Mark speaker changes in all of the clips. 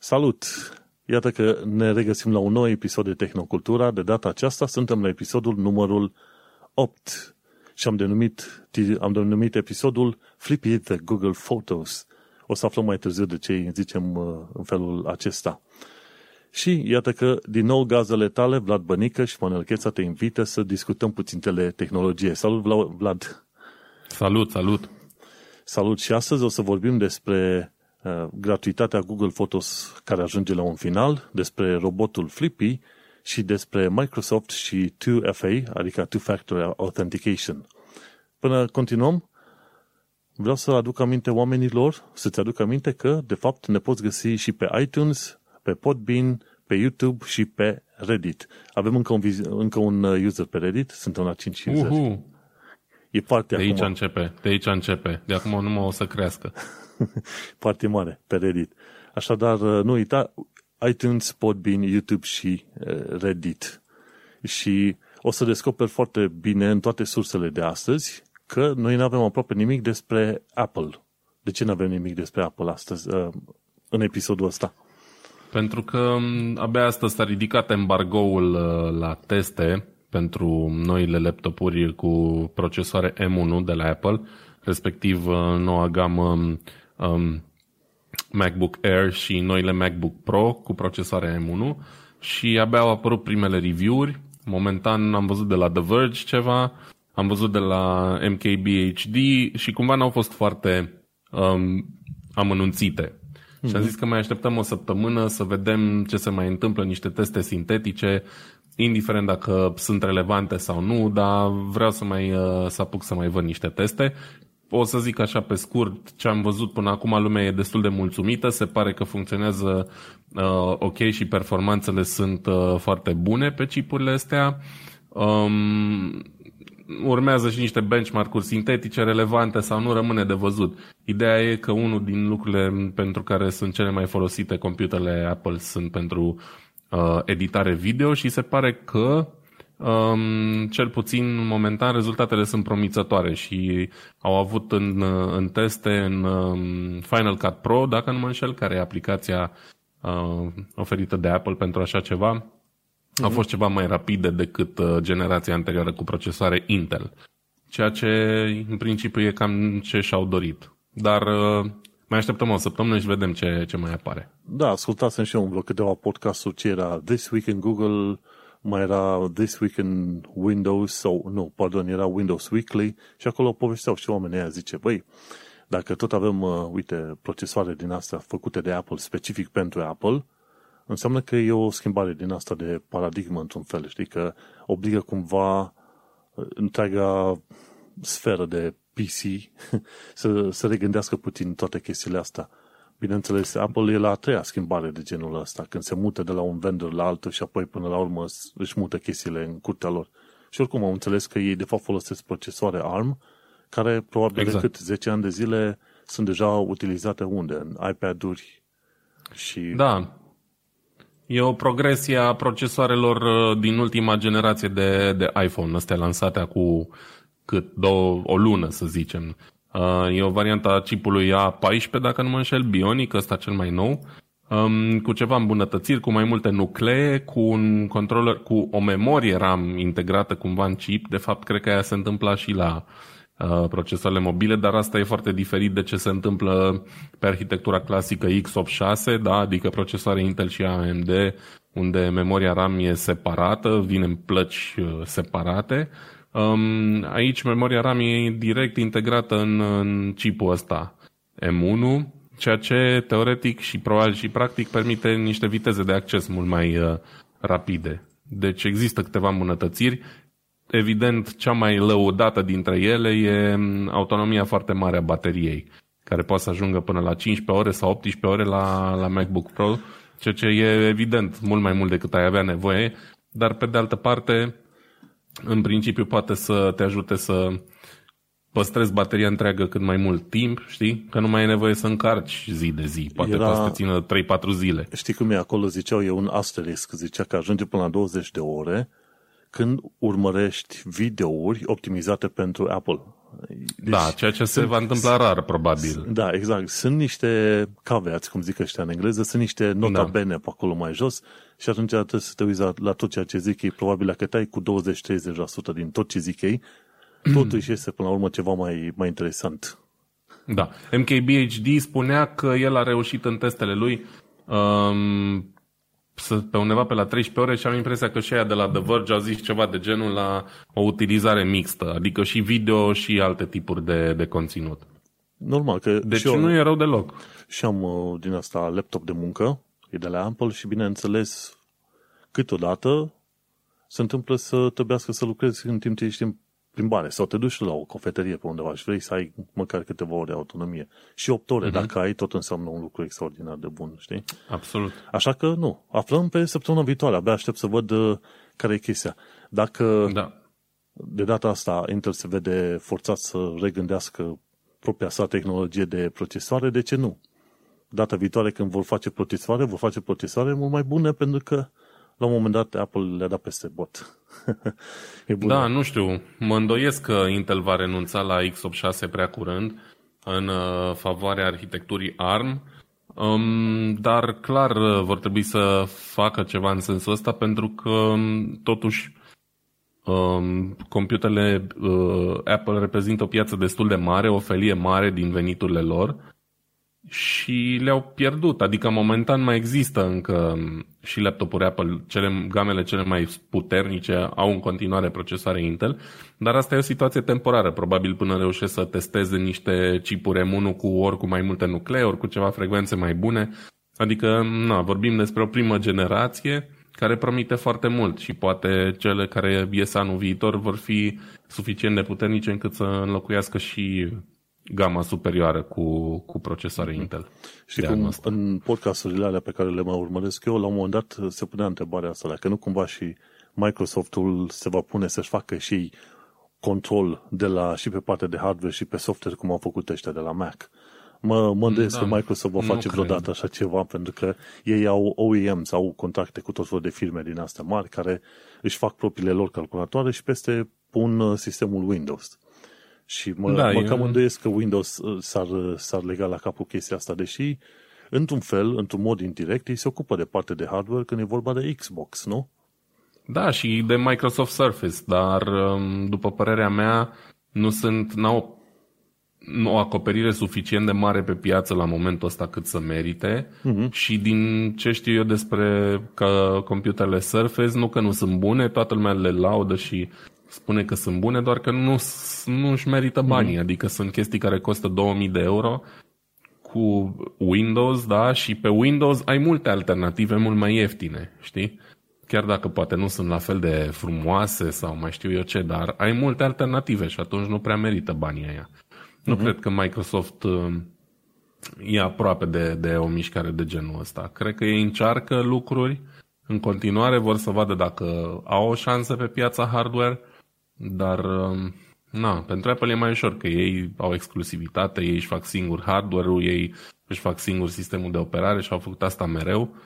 Speaker 1: Salut! Iată că ne regăsim la un nou episod de Tehnocultura. De data aceasta suntem la episodul numărul 8 și am denumit, am denumit episodul Flippy the Google Photos. O să aflăm mai târziu de ce zicem uh, în felul acesta. Și iată că, din nou, gazele tale, Vlad Bănică și Manuel Cheța te invită să discutăm puțin tehnologie. Salut, Vlad!
Speaker 2: Salut, salut!
Speaker 1: Salut și astăzi o să vorbim despre uh, gratuitatea Google Photos care ajunge la un final, despre robotul Flippy și despre Microsoft și 2FA, adică Two-Factor Authentication. Până continuăm, vreau să aduc aminte oamenilor, să-ți aduc aminte că, de fapt, ne poți găsi și pe iTunes, pe Podbean, pe YouTube și pe Reddit. Avem încă un, încă un uh, user pe Reddit, suntem la 5 users. Uh-huh. E parte
Speaker 2: de
Speaker 1: acum.
Speaker 2: aici începe, de aici începe. De acum nu mă o să crească.
Speaker 1: parte mare pe Reddit. Așadar, uh, nu uita, iTunes, Podbean, YouTube și uh, Reddit. Și o să descoperi foarte bine în toate sursele de astăzi că noi nu avem aproape nimic despre Apple. De ce nu avem nimic despre Apple astăzi, în episodul ăsta?
Speaker 2: Pentru că abia astăzi s-a ridicat embargoul uh, la teste pentru noile laptopuri cu procesoare M1 de la Apple, respectiv uh, noua gamă um, MacBook Air și noile MacBook Pro cu procesoare M1 și abia au apărut primele review-uri. Momentan am văzut de la The Verge ceva, am văzut de la MKBHD și cumva n-au fost foarte um, amănunțite. Mm-hmm. Și am zis că mai așteptăm o săptămână să vedem ce se mai întâmplă, niște teste sintetice, indiferent dacă sunt relevante sau nu, dar vreau să mai uh, să apuc să mai văd niște teste. O să zic așa pe scurt, ce am văzut până acum, lumea e destul de mulțumită, se pare că funcționează uh, ok și performanțele sunt uh, foarte bune pe chipurile astea. Um, urmează și niște benchmark-uri sintetice relevante sau nu rămâne de văzut. Ideea e că unul din lucrurile pentru care sunt cele mai folosite computerele Apple sunt pentru uh, editare video și se pare că um, cel puțin momentan rezultatele sunt promițătoare și au avut în, în teste în um, Final Cut Pro, dacă nu mă înșel, care e aplicația uh, oferită de Apple pentru așa ceva, mm-hmm. au fost ceva mai rapide decât uh, generația anterioară cu procesoare Intel. Ceea ce în principiu e cam ce și-au dorit. Dar uh, mai așteptăm o săptămână și vedem ce, ce mai apare.
Speaker 1: Da, ascultasem și eu vreo câteva podcasturi ce era This Week in Google, mai era This Week in Windows, sau nu, pardon, era Windows Weekly și acolo povesteau și oamenii aia, zice, băi, dacă tot avem, uh, uite, procesoare din astea făcute de Apple, specific pentru Apple, înseamnă că e o schimbare din asta de paradigmă într-un fel, știi, că obligă cumva uh, întreaga sferă de PC să, să regândească puțin toate chestiile astea. Bineînțeles, Apple e la a treia schimbare de genul ăsta, când se mută de la un vendor la altul și apoi până la urmă își mută chestiile în curtea lor. Și oricum au înțeles că ei de fapt folosesc procesoare ARM, care probabil exact. decât 10 ani de zile sunt deja utilizate unde? În iPad-uri și...
Speaker 2: Da, E o progresie a procesoarelor uh, din ultima generație de, de iPhone, astea lansate cu cât două, o lună, să zicem. Uh, e o variantă a chipului A14, dacă nu mă înșel, Bionic, ăsta cel mai nou, um, cu ceva îmbunătățiri, cu mai multe nuclee, cu un controller, cu o memorie RAM integrată cumva în chip. De fapt, cred că aia se întâmpla și la uh, procesoarele mobile, dar asta e foarte diferit de ce se întâmplă pe arhitectura clasică x86, da? adică procesoare Intel și AMD, unde memoria RAM e separată, vine în plăci uh, separate Um, aici memoria RAM e direct integrată în, în chipul ăsta M1, ceea ce teoretic și probabil și practic permite niște viteze de acces mult mai uh, rapide. Deci există câteva îmbunătățiri. Evident, cea mai lăudată dintre ele e um, autonomia foarte mare a bateriei, care poate să ajungă până la 15 ore sau 18 ore la, la MacBook Pro, ceea ce e evident mult mai mult decât ai avea nevoie, dar pe de altă parte în principiu poate să te ajute să păstrezi bateria întreagă cât mai mult timp, știi? Că nu mai e nevoie să încarci zi de zi. Poate Era... poate să țină 3-4 zile.
Speaker 1: Știi cum e acolo? Ziceau, e un asterisk. Zicea că ajunge până la 20 de ore când urmărești videouri optimizate pentru Apple.
Speaker 2: Deci, da, ceea ce se va întâmpla rar, probabil.
Speaker 1: Da, exact. Sunt niște caveați, cum zic ăștia în engleză, sunt niște nota da. bene pe acolo mai jos și atunci trebuie să te uiți la, la tot ceea ce zic ei. Probabil dacă tai cu 20-30% din tot ce zic ei, totuși este până la urmă ceva mai, mai interesant.
Speaker 2: Da. MKBHD spunea că el a reușit în testele lui um, să, pe undeva pe la 13 ore și am impresia că și aia de la The Verge au zis ceva de genul la o utilizare mixtă, adică și video și alte tipuri de, de conținut.
Speaker 1: Normal că
Speaker 2: Deci eu, nu e rău deloc.
Speaker 1: Și am uh, din asta laptop de muncă, e de la Apple și bineînțeles câteodată se întâmplă să trebuiască să lucrezi în timp ce ești în plimbare sau te duci la o cofetărie pe undeva și vrei să ai măcar câteva ore de autonomie. Și 8 ore, uh-huh. dacă ai, tot înseamnă un lucru extraordinar de bun, știi?
Speaker 2: Absolut.
Speaker 1: Așa că nu. Aflăm pe săptămâna viitoare. Abia aștept să văd uh, care e chestia. Dacă
Speaker 2: da.
Speaker 1: de data asta Intel se vede forțat să regândească propria sa tehnologie de procesoare, de ce nu? Data viitoare când vor face procesoare, vor face procesoare mult mai bune pentru că la un moment dat Apple le-a dat peste bot.
Speaker 2: e bună. Da, nu știu. Mă îndoiesc că Intel va renunța la x86 prea curând în uh, favoarea arhitecturii ARM, um, dar clar uh, vor trebui să facă ceva în sensul ăsta pentru că um, totuși um, computerele uh, Apple reprezintă o piață destul de mare, o felie mare din veniturile lor și le-au pierdut. Adică momentan mai există încă și laptopuri Apple, cele, gamele cele mai puternice au în continuare procesoare Intel, dar asta e o situație temporară, probabil până reușesc să testeze niște chipuri M1 cu ori cu mai multe nuclee, ori cu ceva frecvențe mai bune. Adică, na, vorbim despre o primă generație care promite foarte mult și poate cele care ies anul viitor vor fi suficient de puternice încât să înlocuiască și gama superioară cu, cu procesoare mm-hmm. Intel.
Speaker 1: Și cum asta. în podcasturile alea pe care le mai urmăresc eu, la un moment dat se punea întrebarea asta, dacă nu cumva și Microsoftul se va pune să-și facă și control de la, și pe partea de hardware și pe software, cum au făcut ăștia de la Mac. Mă, mă îndoiesc da, că Microsoft va face vreodată cred. așa ceva, pentru că ei au OEM sau contracte cu tot felul de firme din astea mari care își fac propriile lor calculatoare și peste pun uh, sistemul Windows. Și mă, da, mă cam îndoiesc că Windows uh, s-ar, uh, s-ar lega la capul chestia asta, deși, într-un fel, într-un mod indirect, ei se ocupă de parte de hardware când e vorba de Xbox, nu?
Speaker 2: Da, și de Microsoft Surface, dar, um, după părerea mea, nu sunt, n-au o acoperire suficient de mare pe piață la momentul ăsta cât să merite uh-huh. și din ce știu eu despre că computerele Surface, nu că nu sunt bune, toată lumea le laudă și spune că sunt bune, doar că nu, nu își merită banii. Mm. Adică sunt chestii care costă 2000 de euro cu Windows, da, și pe Windows ai multe alternative mult mai ieftine, știi? Chiar dacă poate nu sunt la fel de frumoase sau mai știu eu ce, dar ai multe alternative și atunci nu prea merită banii aia. Mm-hmm. Nu mhm. cred că Microsoft uh, e aproape de, de o mișcare de genul ăsta. Cred că ei încearcă lucruri, în continuare vor să vadă dacă au o șansă pe piața hardware, dar, um, na, pentru Apple e mai ușor, că ei au exclusivitate, ei își fac singur hardware-ul, ei își fac singur sistemul de operare și au făcut asta mereu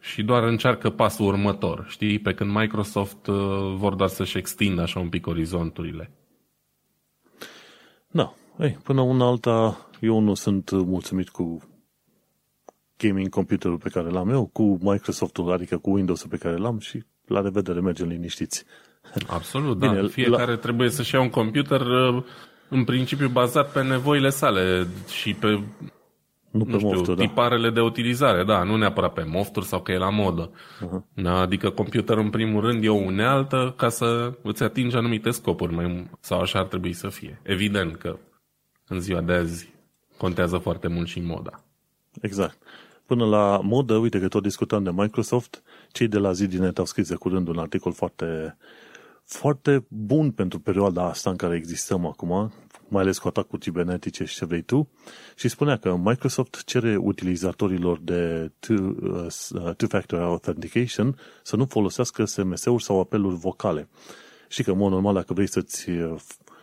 Speaker 2: și doar încearcă pasul următor, știi? Pe când Microsoft uh, vor doar să-și extindă așa un pic orizonturile.
Speaker 1: Da, ei, până una alta, eu nu sunt mulțumit cu gaming computerul pe care l-am eu, cu Microsoft-ul, adică cu Windows-ul pe care l-am și la revedere, mergem liniștiți.
Speaker 2: Absolut, da. Bine, Fiecare la... trebuie să-și ia un computer uh, în principiu bazat pe nevoile sale și pe nu, pe nu știu, mofturi, da. tiparele da. de utilizare, da, nu neapărat pe mofturi sau că e la modă. Uh-huh. Da, adică computerul în primul rând e o unealtă ca să îți atingi anumite scopuri mai, sau așa ar trebui să fie. Evident că în ziua de azi contează foarte mult și moda.
Speaker 1: Exact. Până la modă, uite că tot discutam de Microsoft, cei de la ZDNet au scris de curând un articol foarte foarte bun pentru perioada asta în care existăm acum, mai ales cu atacuri cibernetice și ce vrei tu, și spunea că Microsoft cere utilizatorilor de uh, two-factor authentication să nu folosească SMS-uri sau apeluri vocale. Și că, în mod normal, dacă vrei să-ți uh,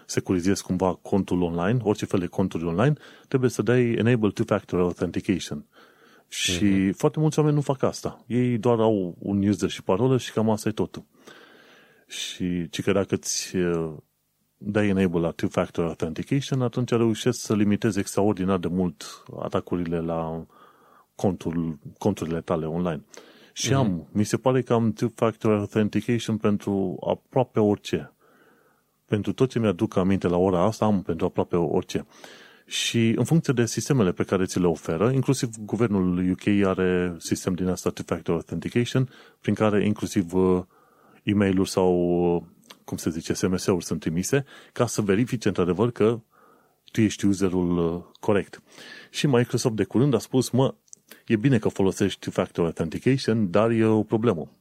Speaker 1: securizezi cumva contul online, orice fel de conturi online, trebuie să dai Enable Two-Factor Authentication. Și uh-huh. foarte mulți oameni nu fac asta. Ei doar au un user și parolă și cam asta e totul. Și ci că dacă îți dai enable la two-factor authentication, atunci reușesc să limitezi extraordinar de mult atacurile la contul, conturile tale online. Și mm-hmm. am, mi se pare că am two-factor authentication pentru aproape orice. Pentru tot ce mi-aduc aminte la ora asta, am pentru aproape orice. Și în funcție de sistemele pe care ți le oferă, inclusiv guvernul UK are sistem din asta two-factor authentication, prin care inclusiv uh, e mail sau, uh, cum se zice, SMS-uri sunt trimise, ca să verifice într-adevăr că tu ești userul uh, corect. Și Microsoft de curând a spus, mă, e bine că folosești two-factor authentication, dar e o problemă.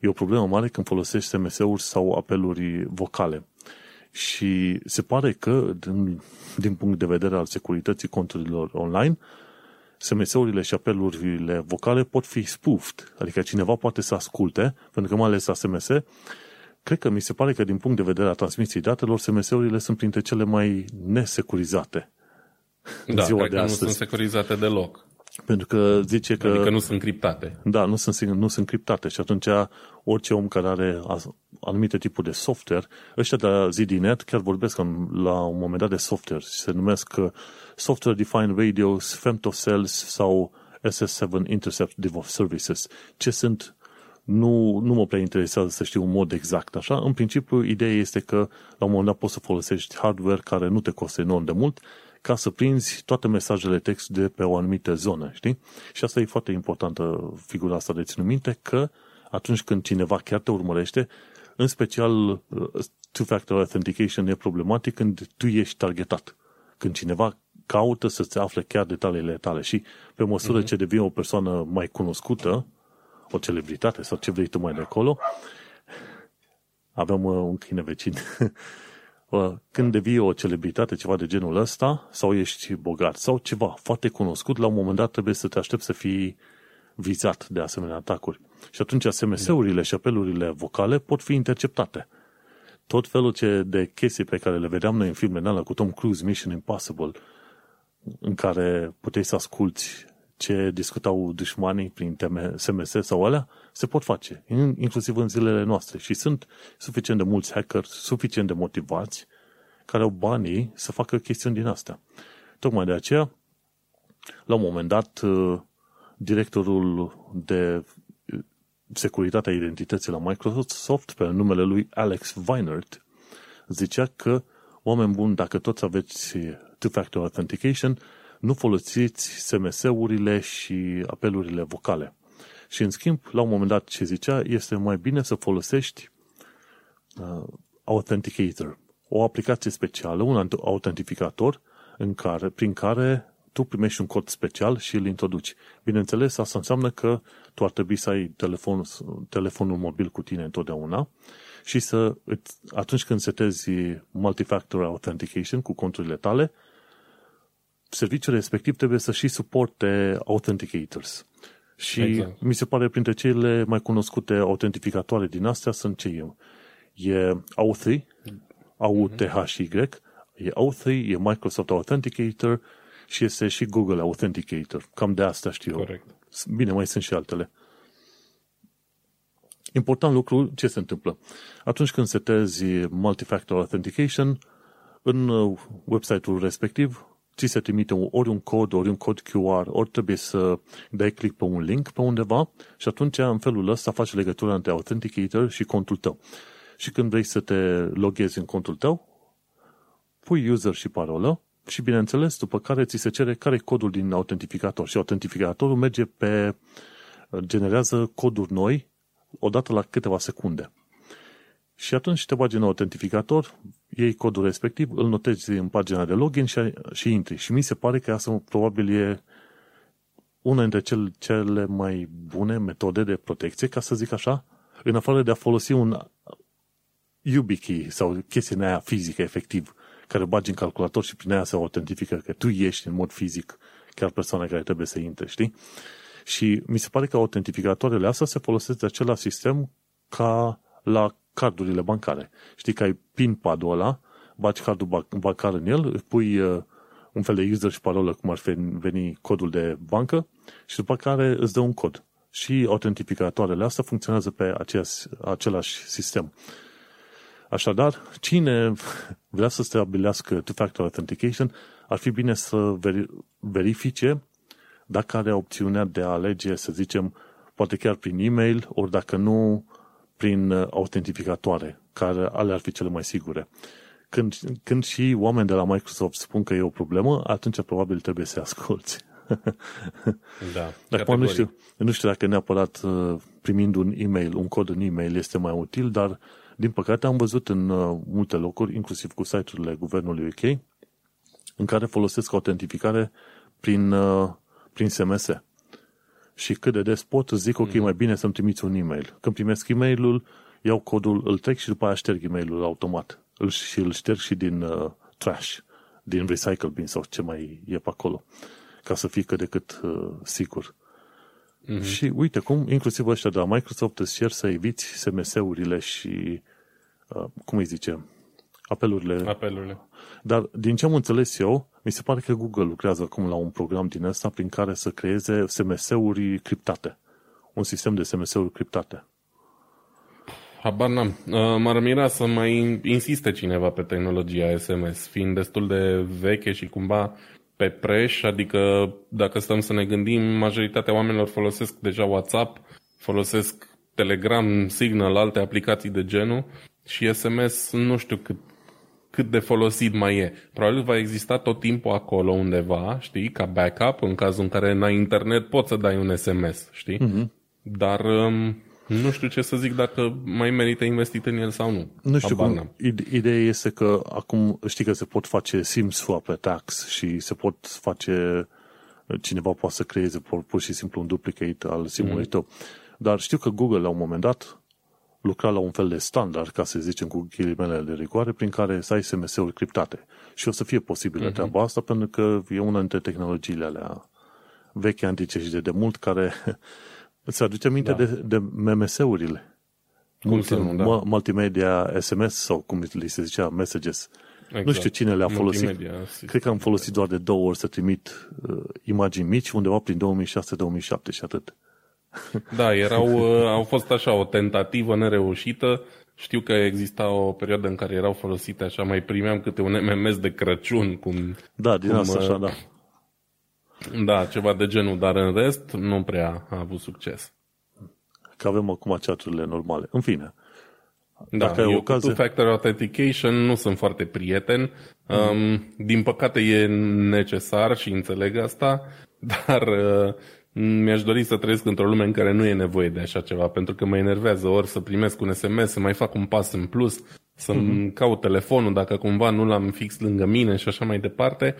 Speaker 1: E o problemă mare când folosești SMS-uri sau apeluri vocale. Și se pare că, din, din punct de vedere al securității conturilor online, SMS-urile și apelurile vocale pot fi spoofed, adică cineva poate să asculte, pentru că mai ales SMS, cred că mi se pare că din punct de vedere al transmisiei datelor, SMS-urile sunt printre cele mai nesecurizate.
Speaker 2: Da, ziua cred de că astăzi. nu sunt securizate deloc.
Speaker 1: Pentru că zice că...
Speaker 2: Adică nu sunt criptate.
Speaker 1: Da, nu sunt, nu sunt criptate și atunci orice om care are anumite tipuri de software, ăștia de la ZDNet chiar vorbesc la un moment dat de software și se numesc uh, Software Defined Radios, Femtocells sau SS7 Intercept DevOps Services. Ce sunt nu, nu mă prea interesează să știu un mod exact, așa. În principiu, ideea este că la un moment dat poți să folosești hardware care nu te costă enorm de mult ca să prinzi toate mesajele text de pe o anumită zonă, știi? Și asta e foarte importantă figura asta de ținut minte, că atunci când cineva chiar te urmărește, în special uh, two-factor authentication e problematic când tu ești targetat. Când cineva caută să-ți afle chiar detaliile tale și pe măsură uh-huh. ce devii o persoană mai cunoscută, o celebritate sau ce vrei tu mai de acolo, aveam uh, un câine vecin când devii o celebritate, ceva de genul ăsta, sau ești bogat, sau ceva foarte cunoscut, la un moment dat trebuie să te aștepți să fii vizat de asemenea atacuri. Și atunci SMS-urile și apelurile vocale pot fi interceptate. Tot felul ce de chestii pe care le vedeam noi în filmele alea cu Tom Cruise, Mission Impossible, în care puteai să asculti ce discutau dușmanii prin SMS sau alea, se pot face, inclusiv în zilele noastre. Și sunt suficient de mulți hackeri, suficient de motivați, care au banii să facă chestiuni din astea. Tocmai de aceea, la un moment dat, uh, directorul de uh, securitatea identității la Microsoft, pe numele lui Alex Weinert, zicea că, oameni buni, dacă toți aveți two-factor authentication, nu folosiți SMS-urile și apelurile vocale. Și în schimb, la un moment dat ce zicea, este mai bine să folosești uh, Authenticator, o aplicație specială, un autentificator în care, prin care tu primești un cod special și îl introduci. Bineînțeles, asta înseamnă că tu ar trebui să ai telefon, telefonul mobil cu tine întotdeauna și să, atunci când setezi multifactor authentication cu conturile tale, serviciul respectiv trebuie să și suporte authenticators. Și exact. mi se pare printre cele mai cunoscute autentificatoare din astea sunt ce e. E Authy, A-U-T-H-Y, e Authy, e Microsoft Authenticator și este și Google Authenticator. Cam de asta știu Corect. Bine, mai sunt și altele. Important lucru, ce se întâmplă? Atunci când setezi multifactor authentication, în uh, website-ul respectiv ți se trimite ori un cod, ori un cod QR, ori trebuie să dai click pe un link pe undeva și atunci în felul ăsta faci legătura între Authenticator și contul tău. Și când vrei să te loghezi în contul tău, pui user și parolă și bineînțeles după care ți se cere care e codul din autentificator și autentificatorul merge pe generează coduri noi odată la câteva secunde. Și atunci te bagi în autentificator, iei codul respectiv, îl notezi în pagina de login și, și intri. Și mi se pare că asta probabil e una dintre cel, cele mai bune metode de protecție, ca să zic așa, în afară de a folosi un YubiKey sau chestia aia fizică, efectiv, care bagi în calculator și prin aia se autentifică că tu ești în mod fizic chiar persoana care trebuie să intre, știi? Și mi se pare că autentificatoarele astea se folosesc de același sistem ca la cardurile bancare. Știi că ai PIN padul ăla, bagi cardul bancar în el, pui uh, un fel de user și parolă, cum ar veni codul de bancă, și după care îți dă un cod. Și autentificatoarele astea funcționează pe aceeași, același sistem. Așadar, cine vrea să stabilească two-factor authentication, ar fi bine să verifice dacă are opțiunea de a alege, să zicem, poate chiar prin e-mail, ori dacă nu, prin uh, autentificatoare, care ale ar fi cele mai sigure. Când, când și oameni de la Microsoft spun că e o problemă, atunci probabil trebuie să asculți.
Speaker 2: Da,
Speaker 1: Acum nu știu, nu știu dacă neapărat uh, primind un e-mail, un cod în e-mail este mai util, dar din păcate am văzut în uh, multe locuri, inclusiv cu site-urile guvernului UK, în care folosesc autentificare prin, prin SMS. Și cât de des pot, zic, ok, mm. mai bine să-mi trimiți un e-mail. Când primesc e-mailul, iau codul, îl trec și după aia șterg e-mailul automat. Îl, și îl șterg și din uh, trash, din recycle bin sau ce mai e pe acolo, ca să fie cât de cât uh, sigur. Mm-hmm. Și uite cum, inclusiv ăștia de la Microsoft îți cer să eviți SMS-urile și, uh, cum îi zice, apelurile.
Speaker 2: Apelurile.
Speaker 1: Dar din ce am înțeles eu, mi se pare că Google lucrează acum la un program din ăsta prin care să creeze SMS-uri criptate. Un sistem de SMS-uri criptate.
Speaker 2: Habar n-am. Uh, m-ar mira să mai insiste cineva pe tehnologia SMS, fiind destul de veche și cumva pe preș, adică dacă stăm să ne gândim, majoritatea oamenilor folosesc deja WhatsApp, folosesc Telegram, Signal, alte aplicații de genul și SMS nu știu cât cât de folosit mai e. Probabil va exista tot timpul acolo undeva, știi, ca backup, în cazul în care n-ai internet poți să dai un SMS, știi? Mm-hmm. Dar um, nu știu ce să zic dacă mai merită investit în el sau nu.
Speaker 1: Nu știu cum. Ideea este că acum știi că se pot face SIM swap attacks și se pot face cineva poate să creeze pur, pur și simplu un duplicate al simului mm. tău. Dar știu că Google la un moment dat lucra la un fel de standard, ca să zicem cu ghilimele de rigoare, prin care să ai SMS-uri criptate. Și o să fie posibilă uh-huh. treaba asta, pentru că e una dintre tehnologiile alea vechi, antice și de demult, care îți aduce aminte da. de, de MMS-urile. Multi, nu, da. Multimedia SMS sau cum li se zicea, messages. Exact. Nu știu cine le-a folosit. Cred că am folosit doar de două ori să trimit uh, imagini mici, undeva prin 2006-2007 și atât.
Speaker 2: Da, erau, uh, au fost așa o tentativă nereușită. Știu că exista o perioadă în care erau folosite așa, mai primeam câte un MMS de Crăciun. Cum,
Speaker 1: da, din
Speaker 2: cum,
Speaker 1: asta așa, uh, da.
Speaker 2: Da, ceva de genul, dar în rest nu prea a avut succes.
Speaker 1: Că avem acum chaturile normale. În fine.
Speaker 2: Da, Dacă eu ocazie... cu two-factor authentication nu sunt foarte prieten. Mm. Um, din păcate e necesar și înțeleg asta, dar uh, mi-aș dori să trăiesc într-o lume în care nu e nevoie de așa ceva, pentru că mă enervează ori să primesc un SMS, să mai fac un pas în plus, să-mi uh-huh. caut telefonul dacă cumva nu l-am fix lângă mine și așa mai departe.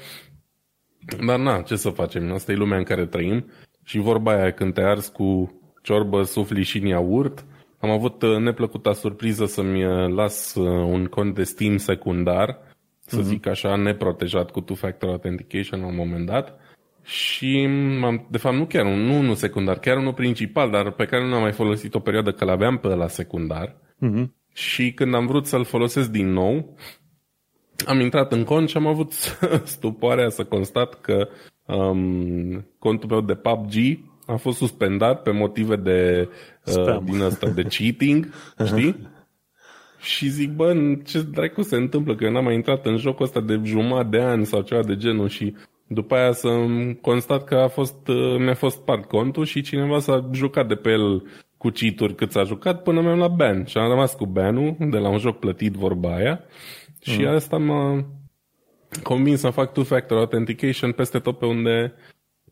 Speaker 2: Dar na, ce să facem? Asta e lumea în care trăim și vorba aia când te arzi cu ciorbă, sufli și în iaurt. Am avut uh, neplăcuta surpriză să-mi uh, las uh, un cont de Steam secundar, să uh-huh. zic așa, neprotejat cu two-factor authentication la un moment dat și, de fapt, nu chiar nu unul secundar, chiar unul principal, dar pe care nu am mai folosit o perioadă că l-aveam pe la secundar. Uh-huh. Și când am vrut să-l folosesc din nou, am intrat în cont și am avut stupoarea să constat că um, contul meu de PUBG a fost suspendat pe motive de uh, din asta de cheating, știi? Și zic, bă, ce dracu se întâmplă? Că eu n-am mai intrat în jocul ăsta de jumătate de ani sau ceva de genul și după aia să constat că a fost, uh, mi-a fost spart contul și cineva s-a jucat de pe el cu cituri cât s-a jucat până mi-am la ban. Și am rămas cu banul de la un joc plătit vorba aia și mm. asta m-a convins să fac two-factor authentication peste tot pe unde,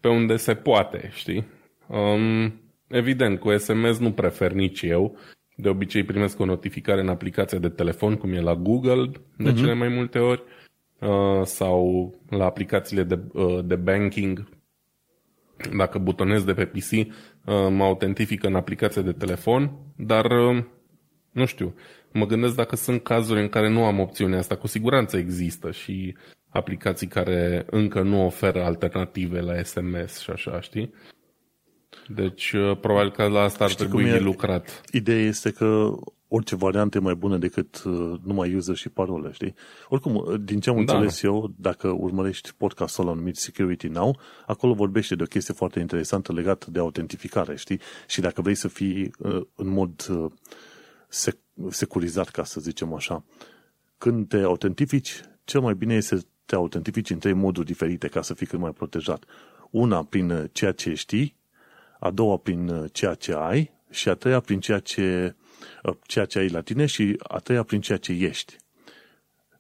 Speaker 2: pe unde se poate, știi? Um, evident, cu SMS nu prefer nici eu. De obicei primesc o notificare în aplicația de telefon, cum e la Google, de mm-hmm. cele mai multe ori. Uh, sau la aplicațiile de, uh, de banking, dacă butonez de pe PC, uh, mă autentifică în aplicația de telefon, dar nu știu, mă gândesc dacă sunt cazuri în care nu am opțiunea asta, cu siguranță există și aplicații care încă nu oferă alternative la SMS și așa, știi? Deci, probabil că la asta ar Știi trebui lucrat.
Speaker 1: Ideea este că orice variantă e mai bună decât uh, numai user și parole, știi? Oricum, uh, din ce am da. înțeles eu, dacă urmărești podcastul ăla numit Security Now, acolo vorbește de o chestie foarte interesantă legată de autentificare, știi? Și dacă vrei să fii uh, în mod sec- securizat, ca să zicem așa, când te autentifici, cel mai bine este să te autentifici în trei moduri diferite ca să fii cât mai protejat. Una prin ceea ce știi, a doua prin ceea ce ai și a treia prin ceea ce, ceea ce ai la tine și a treia prin ceea ce ești.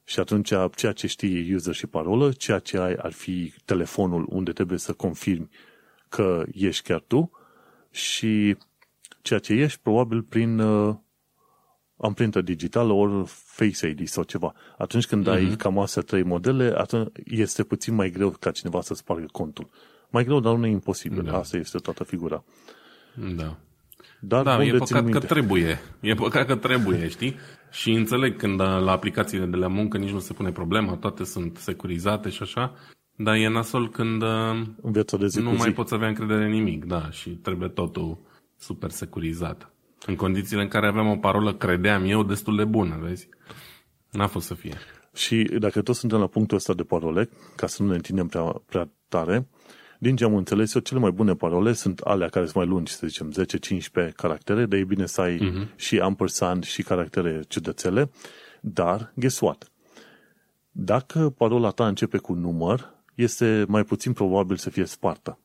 Speaker 1: Și atunci ceea ce știi e user și parolă, ceea ce ai ar fi telefonul unde trebuie să confirmi că ești chiar tu și ceea ce ești probabil prin uh, amprentă digitală ori Face ID sau ceva. Atunci când mm-hmm. ai mhm. cam astea trei modele, atunci este puțin mai greu ca cineva să spargă contul. Mai greu, dar nu e imposibil. Da. Asta este toată figura.
Speaker 2: Da. Dar da, e păcat că trebuie. E păcat că trebuie, știi? Și înțeleg când la aplicațiile de la muncă nici nu se pune problema, toate sunt securizate și așa, dar e nasol când
Speaker 1: în viața de zi
Speaker 2: nu mai zi. poți avea încredere în nimic, da, și trebuie totul super securizat. În condițiile în care aveam o parolă, credeam eu, destul de bună, vezi? N-a fost să fie.
Speaker 1: Și dacă tot suntem la punctul ăsta de parole, ca să nu ne întindem prea, prea tare, din ce am înțeles eu, cele mai bune parole sunt alea care sunt mai lungi, să zicem 10-15 caractere, dar e bine să ai uh-huh. și ampersand și caractere ciudățele, dar, guess what? Dacă parola ta începe cu număr, este mai puțin probabil să fie spartă.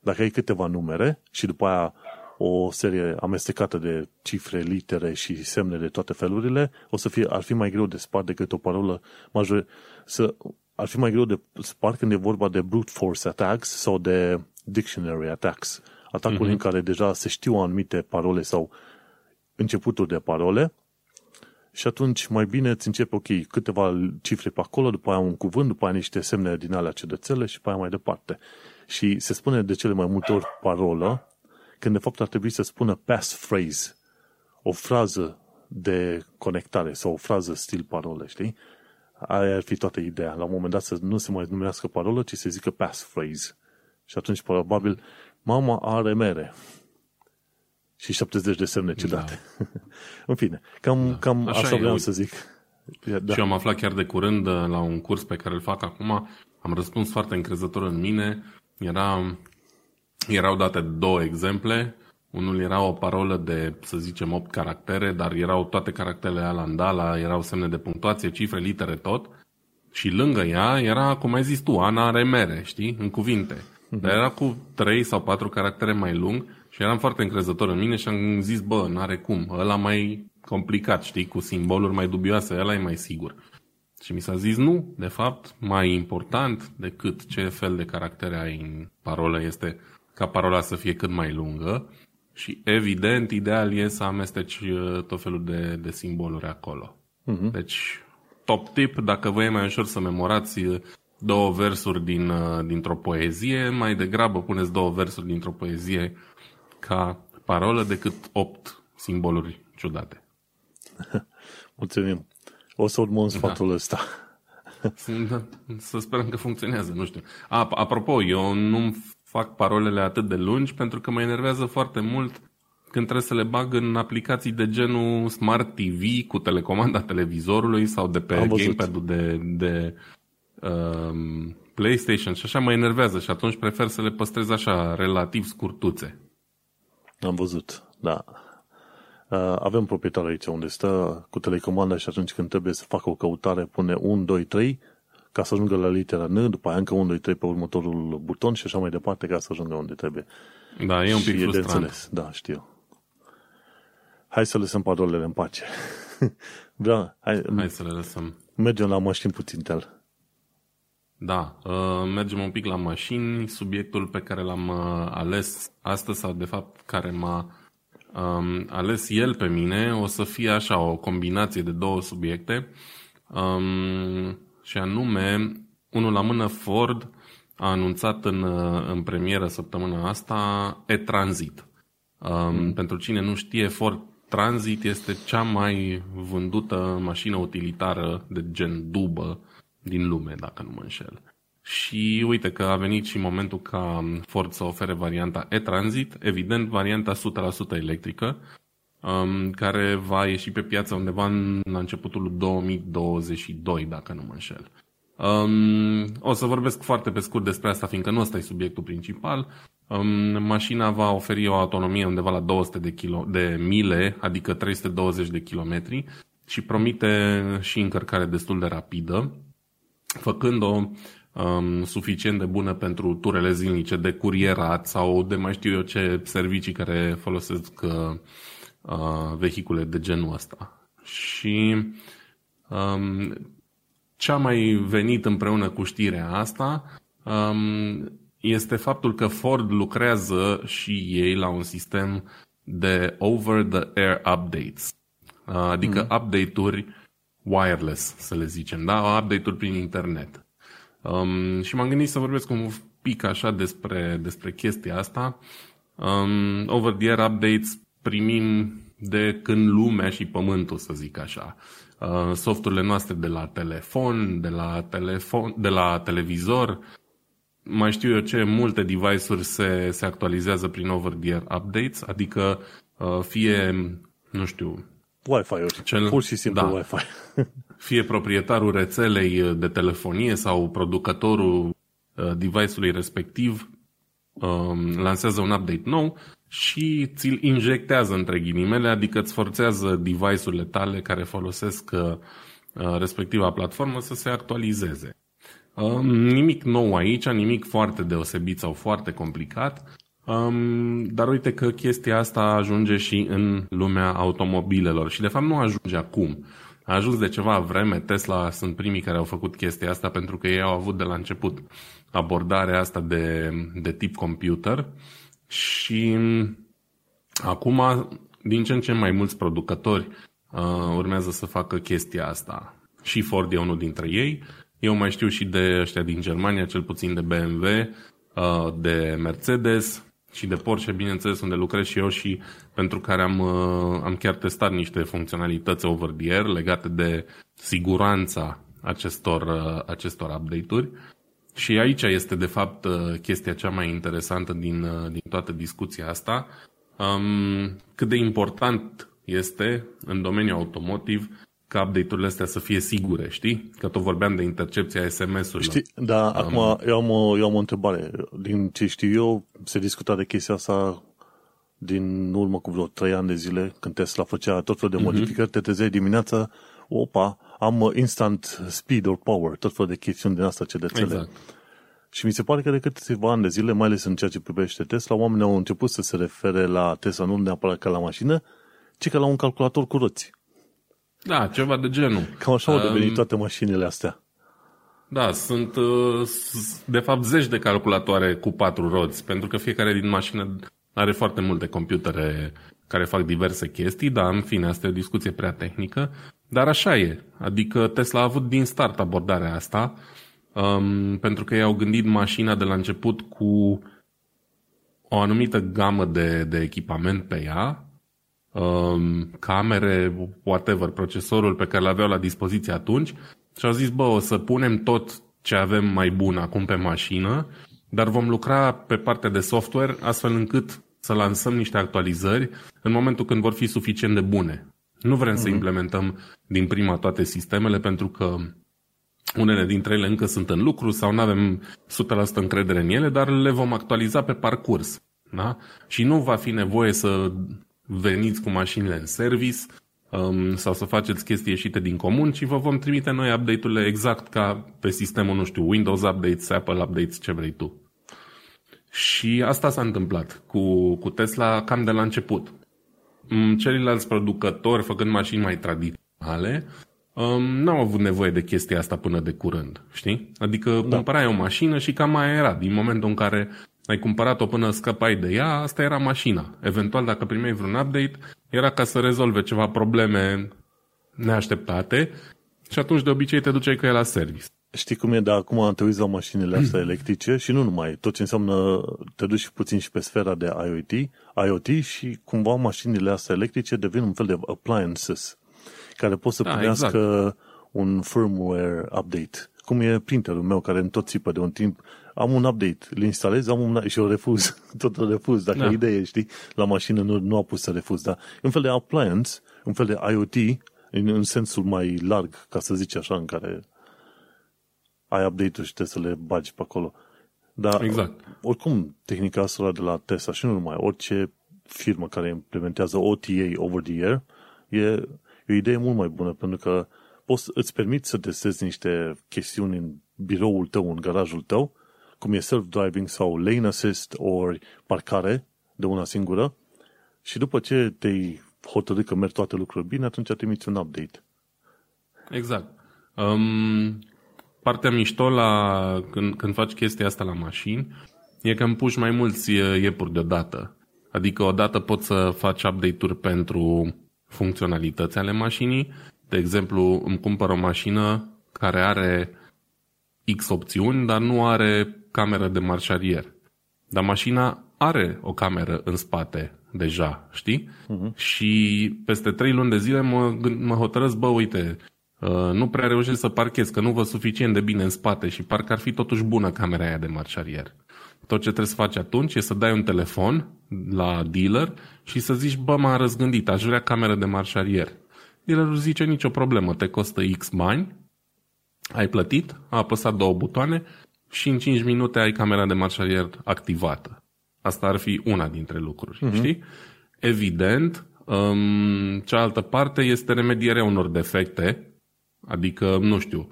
Speaker 1: Dacă ai câteva numere și după aia o serie amestecată de cifre, litere și semne de toate felurile, o să fie, ar fi mai greu de spart decât o parolă major, să, ar fi mai greu de spart când e vorba de brute force attacks sau de dictionary attacks, atacuri uh-huh. în care deja se știu anumite parole sau începuturi de parole și atunci mai bine îți începe, ok, câteva cifre pe acolo, după aia un cuvânt, după aia niște semne din alea cedățele și după aia mai departe. Și se spune de cele mai multe ori parolă, când de fapt ar trebui să spună passphrase, o frază de conectare sau o frază stil parole, știi? Aia ar fi toată ideea. La un moment dat să nu se mai numească parolă, ci să zică passphrase. Și atunci probabil mama are mere. Și 70 de semne ciudate. Da. În fine, cam, da. cam așa, așa vreau să zic.
Speaker 2: Da. Și eu am aflat chiar de curând la un curs pe care îl fac acum, am răspuns foarte încrezător în mine. Era erau date două exemple. Unul era o parolă de, să zicem, 8 caractere, dar erau toate caracterele alandala, erau semne de punctuație, cifre, litere, tot. Și lângă ea era, cum ai zis tu, Ana are mere, știi, în cuvinte. Mhm. Dar era cu 3 sau 4 caractere mai lung și eram foarte încrezător în mine și am zis, bă, n-are cum, ăla mai complicat, știi, cu simboluri mai dubioase, ăla e mai sigur. Și mi s-a zis nu, de fapt, mai important decât ce fel de caractere ai în parolă este ca parola să fie cât mai lungă și evident ideal e să amesteci uh, tot felul de, de simboluri acolo. Uh-huh. Deci, top tip, dacă vă e mai ușor să memorați uh, două versuri din, uh, dintr-o poezie, mai degrabă puneți două versuri dintr-o poezie ca parolă decât opt simboluri ciudate.
Speaker 1: Mulțumim. O să urmăm sfatul da. ăsta.
Speaker 2: Să sperăm că funcționează, nu știu. A, apropo, eu nu fac parolele atât de lungi pentru că mă enervează foarte mult când trebuie să le bag în aplicații de genul Smart TV cu telecomanda televizorului sau de pe gamepad-ul de, de um, PlayStation și așa mă enervează și atunci prefer să le păstrez așa relativ scurtuțe.
Speaker 1: Am văzut, da. Uh, avem proprietar aici unde stă cu telecomanda și atunci când trebuie să facă o căutare pune 1, 2, 3 ca să ajungă la litera N, după aia încă 1, 2, 3 pe următorul buton și așa mai departe ca să ajungă unde trebuie.
Speaker 2: Da, e un pic și frustrant. de înțeles.
Speaker 1: Da, știu. Hai să lăsăm parolele în pace. da,
Speaker 2: hai, hai să le lăsăm.
Speaker 1: Mergem la mașini puțin tel.
Speaker 2: Da, uh, mergem un pic la mașini. Subiectul pe care l-am uh, ales astăzi, sau de fapt care m-a um, ales el pe mine, o să fie așa o combinație de două subiecte. Um, și anume, unul la mână Ford a anunțat în, în premieră săptămâna asta e-Transit. Um, mm. Pentru cine nu știe, Ford Transit este cea mai vândută mașină utilitară de gen dubă din lume, dacă nu mă înșel. Și uite că a venit și momentul ca Ford să ofere varianta e-Transit, evident varianta 100% electrică, um, care va ieși pe piață undeva în, la începutul 2022, dacă nu mă înșel. Um, o să vorbesc foarte pe scurt despre asta, fiindcă nu ăsta e subiectul principal. Um, mașina va oferi o autonomie undeva la 200 de, kilo, de mile, adică 320 de kilometri, și promite și încărcare destul de rapidă, făcând-o um, suficient de bună pentru turele zilnice de curierat sau de mai știu eu ce servicii care folosesc uh, uh, vehicule de genul ăsta. Și um, ce a mai venit împreună cu știrea asta um, este faptul că Ford lucrează și ei la un sistem de over-the-air updates, uh, adică mm. update-uri wireless, să le zicem, da? update-uri prin internet. Um, și m-am gândit să vorbesc un pic așa despre, despre chestia asta. Um, over-the-air updates primim de când lumea și pământul, să zic așa. Uh, softurile noastre de la telefon, de la, telefon, de la televizor, mai știu eu ce, multe device-uri se, se actualizează prin over-the-air updates, adică uh, fie, nu știu...
Speaker 1: Wi-Fi-uri, cel, pur și simplu da, Wi-Fi.
Speaker 2: fie proprietarul rețelei de telefonie sau producătorul uh, device-ului respectiv um, lansează un update nou și ți-l injectează între ghilimele, adică îți forțează device-urile tale care folosesc uh, respectiva platformă să se actualizeze. Um, nimic nou aici, nimic foarte deosebit sau foarte complicat, um, dar uite că chestia asta ajunge și în lumea automobilelor și de fapt nu ajunge acum. A ajuns de ceva vreme, Tesla sunt primii care au făcut chestia asta pentru că ei au avut de la început abordarea asta de, de tip computer și acum din ce în ce mai mulți producători uh, urmează să facă chestia asta. Și Ford e unul dintre ei. Eu mai știu și de ăștia din Germania, cel puțin de BMW, uh, de Mercedes și de Porsche, bineînțeles, unde lucrez și eu și pentru care am, uh, am chiar testat niște funcționalități over the air legate de siguranța acestor, uh, acestor update-uri. Și aici este, de fapt, chestia cea mai interesantă din, din toată discuția asta. Um, cât de important este în domeniul automotive ca update-urile astea să fie sigure, știi? Că tot vorbeam de intercepția SMS-urilor.
Speaker 1: Știi, da, um, acum eu am, o, eu am o întrebare. Din ce știu eu, se discuta de chestia asta din urmă cu vreo 3 ani de zile, când Tesla făcea tot felul de uh-huh. modificări, te trezeai dimineața, opa, am instant speed or power, tot felul de chestiuni din asta ce de Exact. Și mi se pare că de câteva ani de zile, mai ales în ceea ce privește Tesla, oamenii au început să se refere la Tesla nu neapărat ca la mașină, ci ca la un calculator cu roți.
Speaker 2: Da, ceva de genul.
Speaker 1: Cam așa au devenit um, toate mașinile astea.
Speaker 2: Da, sunt uh, de fapt zeci de calculatoare cu patru roți, pentru că fiecare din mașină are foarte multe computere care fac diverse chestii, dar în fine, asta e o discuție prea tehnică, dar așa e. Adică Tesla a avut din start abordarea asta, um, pentru că ei au gândit mașina de la început cu o anumită gamă de, de echipament pe ea, um, camere, whatever, procesorul pe care l aveau la dispoziție atunci și au zis, bă, o să punem tot ce avem mai bun acum pe mașină, dar vom lucra pe partea de software astfel încât să lansăm niște actualizări în momentul când vor fi suficient de bune. Nu vrem mm-hmm. să mhm. implementăm din prima toate sistemele pentru că unele dintre ele încă sunt în lucru sau nu avem 100% încredere în ele, dar le vom actualiza pe parcurs. Da? Și nu va fi nevoie să veniți cu mașinile în service um, sau să faceți chestii ieșite din comun, ci vă vom trimite noi update-urile exact ca pe sistemul, nu știu, Windows Updates, Apple Updates, ce vrei tu. Și asta s-a întâmplat cu, cu Tesla cam de la început. Mm, ceilalți producători, făcând mașini mai tradiționale, um, n-au avut nevoie de chestia asta până de curând, știi? Adică da. cumpărai o mașină și cam mai era. Din momentul în care ai cumpărat-o până scăpai de ea, asta era mașina. Eventual, dacă primeai vreun update, era ca să rezolve ceva probleme neașteptate și atunci de obicei te duceai cu ea la service.
Speaker 1: Știi cum e, dar acum te uiți la mașinile astea electrice și nu numai, tot ce înseamnă, te duci puțin și pe sfera de IoT, IoT și cumva mașinile astea electrice devin un fel de appliances care pot să da, primească exact. un firmware update. Cum e printerul meu care în tot țipă de un timp am un update, îl instalez, am un și o refuz, tot o refuz, dacă da. idee, știi, la mașină nu, nu a pus să refuz, dar un fel de appliance, un fel de IoT, în, în sensul mai larg, ca să zici așa, în care ai update-uri și trebuie să le bagi pe acolo. Dar,
Speaker 2: exact.
Speaker 1: oricum, tehnica asta de la Tesla și nu numai, orice firmă care implementează OTA over the air, e, E o idee mult mai bună, pentru că poți, îți permiți să testezi niște chestiuni în biroul tău, în garajul tău, cum e self-driving sau lane assist ori parcare de una singură și după ce te-ai hotărât că merg toate lucrurile bine, atunci trimiți un update.
Speaker 2: Exact. Um, partea mișto la, când, când faci chestia asta la mașini e că împuși mai mulți iepuri deodată. Adică odată poți să faci update-uri pentru funcționalități ale mașinii. De exemplu, îmi cumpăr o mașină care are X opțiuni, dar nu are cameră de marșarier. Dar mașina are o cameră în spate deja, știi? Uh-huh. Și peste trei luni de zile mă, mă hotărăsc, bă, uite, uh, nu prea reușesc să parchez, că nu văd suficient de bine în spate și parcă ar fi totuși bună camera aia de marșarier. Tot ce trebuie să faci atunci e să dai un telefon la dealer și să zici, bă, m-am răzgândit, aș vrea cameră de marșarier. Dealerul zice, nicio problemă, te costă X bani, ai plătit, a apăsat două butoane și în 5 minute ai camera de marșarier activată. Asta ar fi una dintre lucruri, uh-huh. știi? Evident, um, cealaltă parte este remedierea unor defecte, adică, nu știu,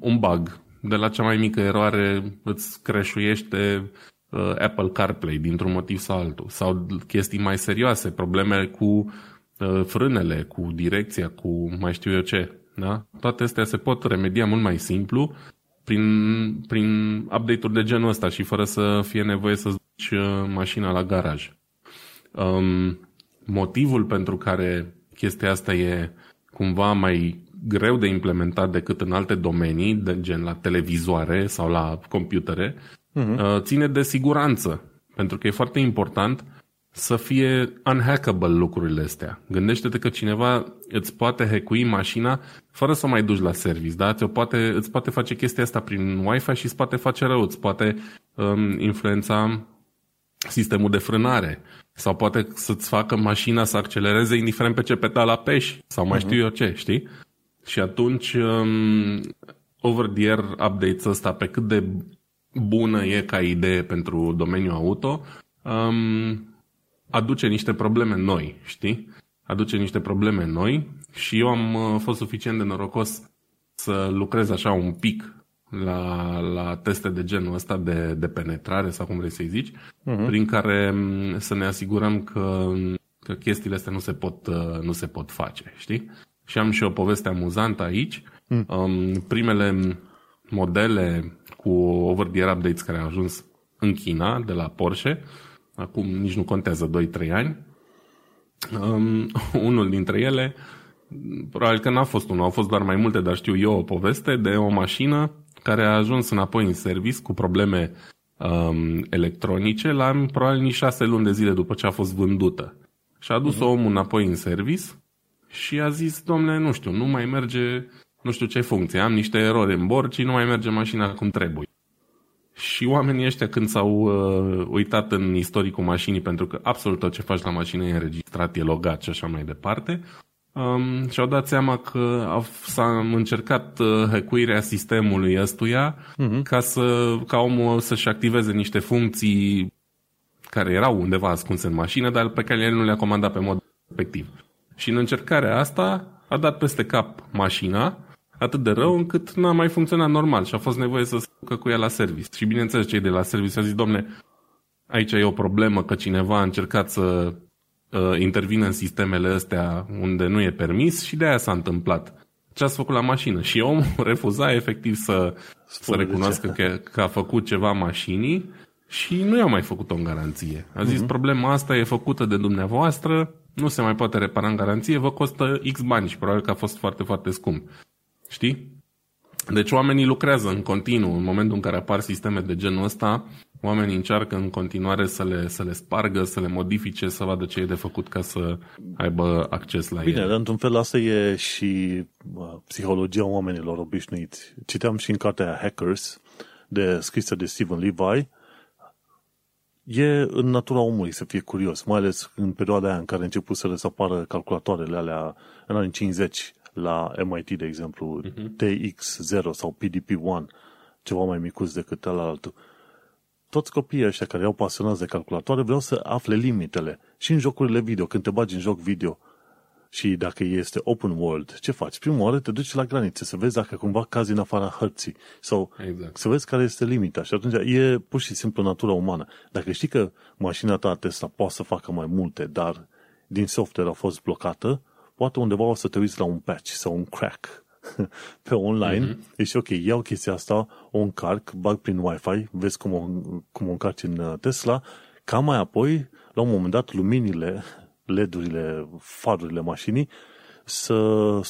Speaker 2: un bug. De la cea mai mică eroare îți creșuiește uh, Apple CarPlay dintr-un motiv sau altul. Sau chestii mai serioase, probleme cu uh, frânele, cu direcția, cu mai știu eu ce. Da? Toate astea se pot remedia mult mai simplu prin, prin update-uri de genul ăsta și fără să fie nevoie să duci uh, mașina la garaj. Um, motivul pentru care chestia asta e cumva mai greu de implementat decât în alte domenii, de gen la televizoare sau la computere, uh-huh. ține de siguranță. Pentru că e foarte important să fie unhackable lucrurile astea. Gândește-te că cineva îți poate hackui mașina fără să o mai duci la service, da? Ți-o poate, îți poate face chestia asta prin Wi-Fi și îți poate face rău, îți poate um, influența sistemul de frânare sau poate să-ți facă mașina să accelereze indiferent pe ce pedal apeși sau mai uh-huh. știu eu ce, știi? Și atunci um, over-the-air updates ăsta pe cât de bună e ca idee pentru domeniul auto, um, aduce niște probleme noi, știi? Aduce niște probleme noi și eu am uh, fost suficient de norocos să lucrez așa un pic la, la teste de genul ăsta de, de penetrare sau cum vrei să-i zici, uh-huh. prin care mm, să ne asigurăm că, că chestiile astea nu se, pot, uh, nu se pot face, știi? Și am și o poveste amuzantă aici. Uh-huh. Um, primele modele cu over-the-air updates care au ajuns în China, de la Porsche, acum nici nu contează 2-3 ani. Um, unul dintre ele, probabil că n-a fost unul, au fost doar mai multe, dar știu eu o poveste de o mașină care a ajuns înapoi în service cu probleme um, electronice la probabil nici 6 luni de zile după ce a fost vândută. Și a dus uh-huh. omul înapoi în service și a zis, domnule, nu știu, nu mai merge, nu știu ce funcție, am niște erori în bord și nu mai merge mașina cum trebuie. Și oamenii ăștia când s-au uh, uitat în istoricul mașinii, pentru că absolut tot ce faci la mașină e înregistrat, e logat și așa mai departe, um, și-au dat seama că au, s-a încercat uh, hăcuirea sistemului ăstuia uh-huh. ca, să, ca omul să-și activeze niște funcții care erau undeva ascunse în mașină, dar pe care el nu le-a comandat pe mod respectiv. Și în încercarea asta a dat peste cap mașina atât de rău încât n-a mai funcționat normal și a fost nevoie să se ducă cu ea la service. Și bineînțeles cei de la service au zis, domne, aici e o problemă că cineva a încercat să uh, intervină în sistemele astea unde nu e permis și de aia s-a întâmplat. Ce ați făcut la mașină? Și omul refuza efectiv să, să recunoască că, că a făcut ceva mașinii și nu i-a mai făcut-o în garanție. A zis, uh-huh. problema asta e făcută de dumneavoastră, nu se mai poate repara în garanție, vă costă X bani și probabil că a fost foarte, foarte scump. Știi? Deci oamenii lucrează în continuu. În momentul în care apar sisteme de genul ăsta, oamenii încearcă în continuare să le, să le spargă, să le modifice, să vadă ce e de făcut ca să aibă acces la
Speaker 1: Bine,
Speaker 2: ele.
Speaker 1: dar într-un fel asta e și psihologia oamenilor obișnuiți. Citeam și în cartea Hackers, de scrisă de Stephen Levi, e în natura omului să fie curios, mai ales în perioada aia în care a început să le apară calculatoarele alea în anii 50 la MIT, de exemplu, uh-huh. Mhm. TX0 sau PDP-1, ceva mai micuț decât altul. Toți copiii ăștia care au pasionați de calculatoare vreau să afle limitele. Și în jocurile video, când te bagi în joc video, și dacă este open world, ce faci? Prima oară te duci la granițe să vezi dacă cumva cazi în afara hărții sau
Speaker 2: Exact.
Speaker 1: să vezi care este limita și atunci e pur și simplu natura umană. Dacă știi că mașina ta Tesla poate să facă mai multe, dar din software a fost blocată, poate undeva o să te uiți la un patch sau un crack pe online, mm-hmm. ești ok, iau chestia asta, o încarc, bag prin Wi-Fi, vezi cum o, cum o încarci în uh, Tesla, ca mai apoi, la un moment dat, luminile, LED-urile, farurile mașinii să,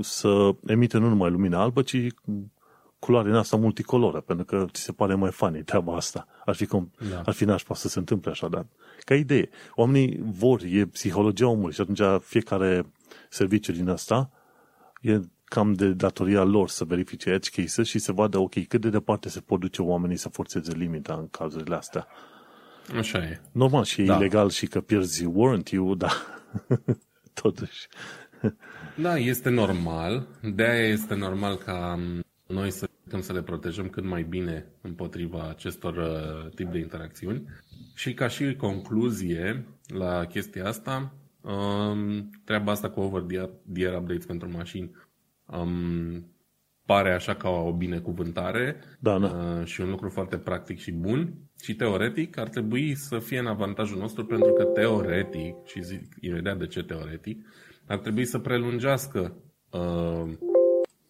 Speaker 1: să emite nu numai lumina albă, ci culoare în asta multicoloră, pentru că ți se pare mai funny treaba asta. Ar fi, cum, da. ar fi nașpa să se întâmple așa, dar ca idee. Oamenii vor, e psihologia omului și atunci fiecare serviciu din asta e cam de datoria lor să verifice edge cases și să vadă, ok, cât de departe se pot duce oamenii să forțeze limita în cazurile astea.
Speaker 2: Așa e.
Speaker 1: Normal și e da. ilegal și că pierzi warranty-ul, dar totuși.
Speaker 2: Da, este normal. De-aia este normal ca noi să putem să le protejăm cât mai bine împotriva acestor uh, tip de interacțiuni. Și ca și concluzie la chestia asta, um, treaba asta cu over-the-air updates pentru mașini um, pare așa ca o binecuvântare
Speaker 1: da, da.
Speaker 2: Uh, și un lucru foarte practic și bun și teoretic ar trebui să fie în avantajul nostru pentru că teoretic, și zic imediat de ce teoretic, ar trebui să prelungească uh,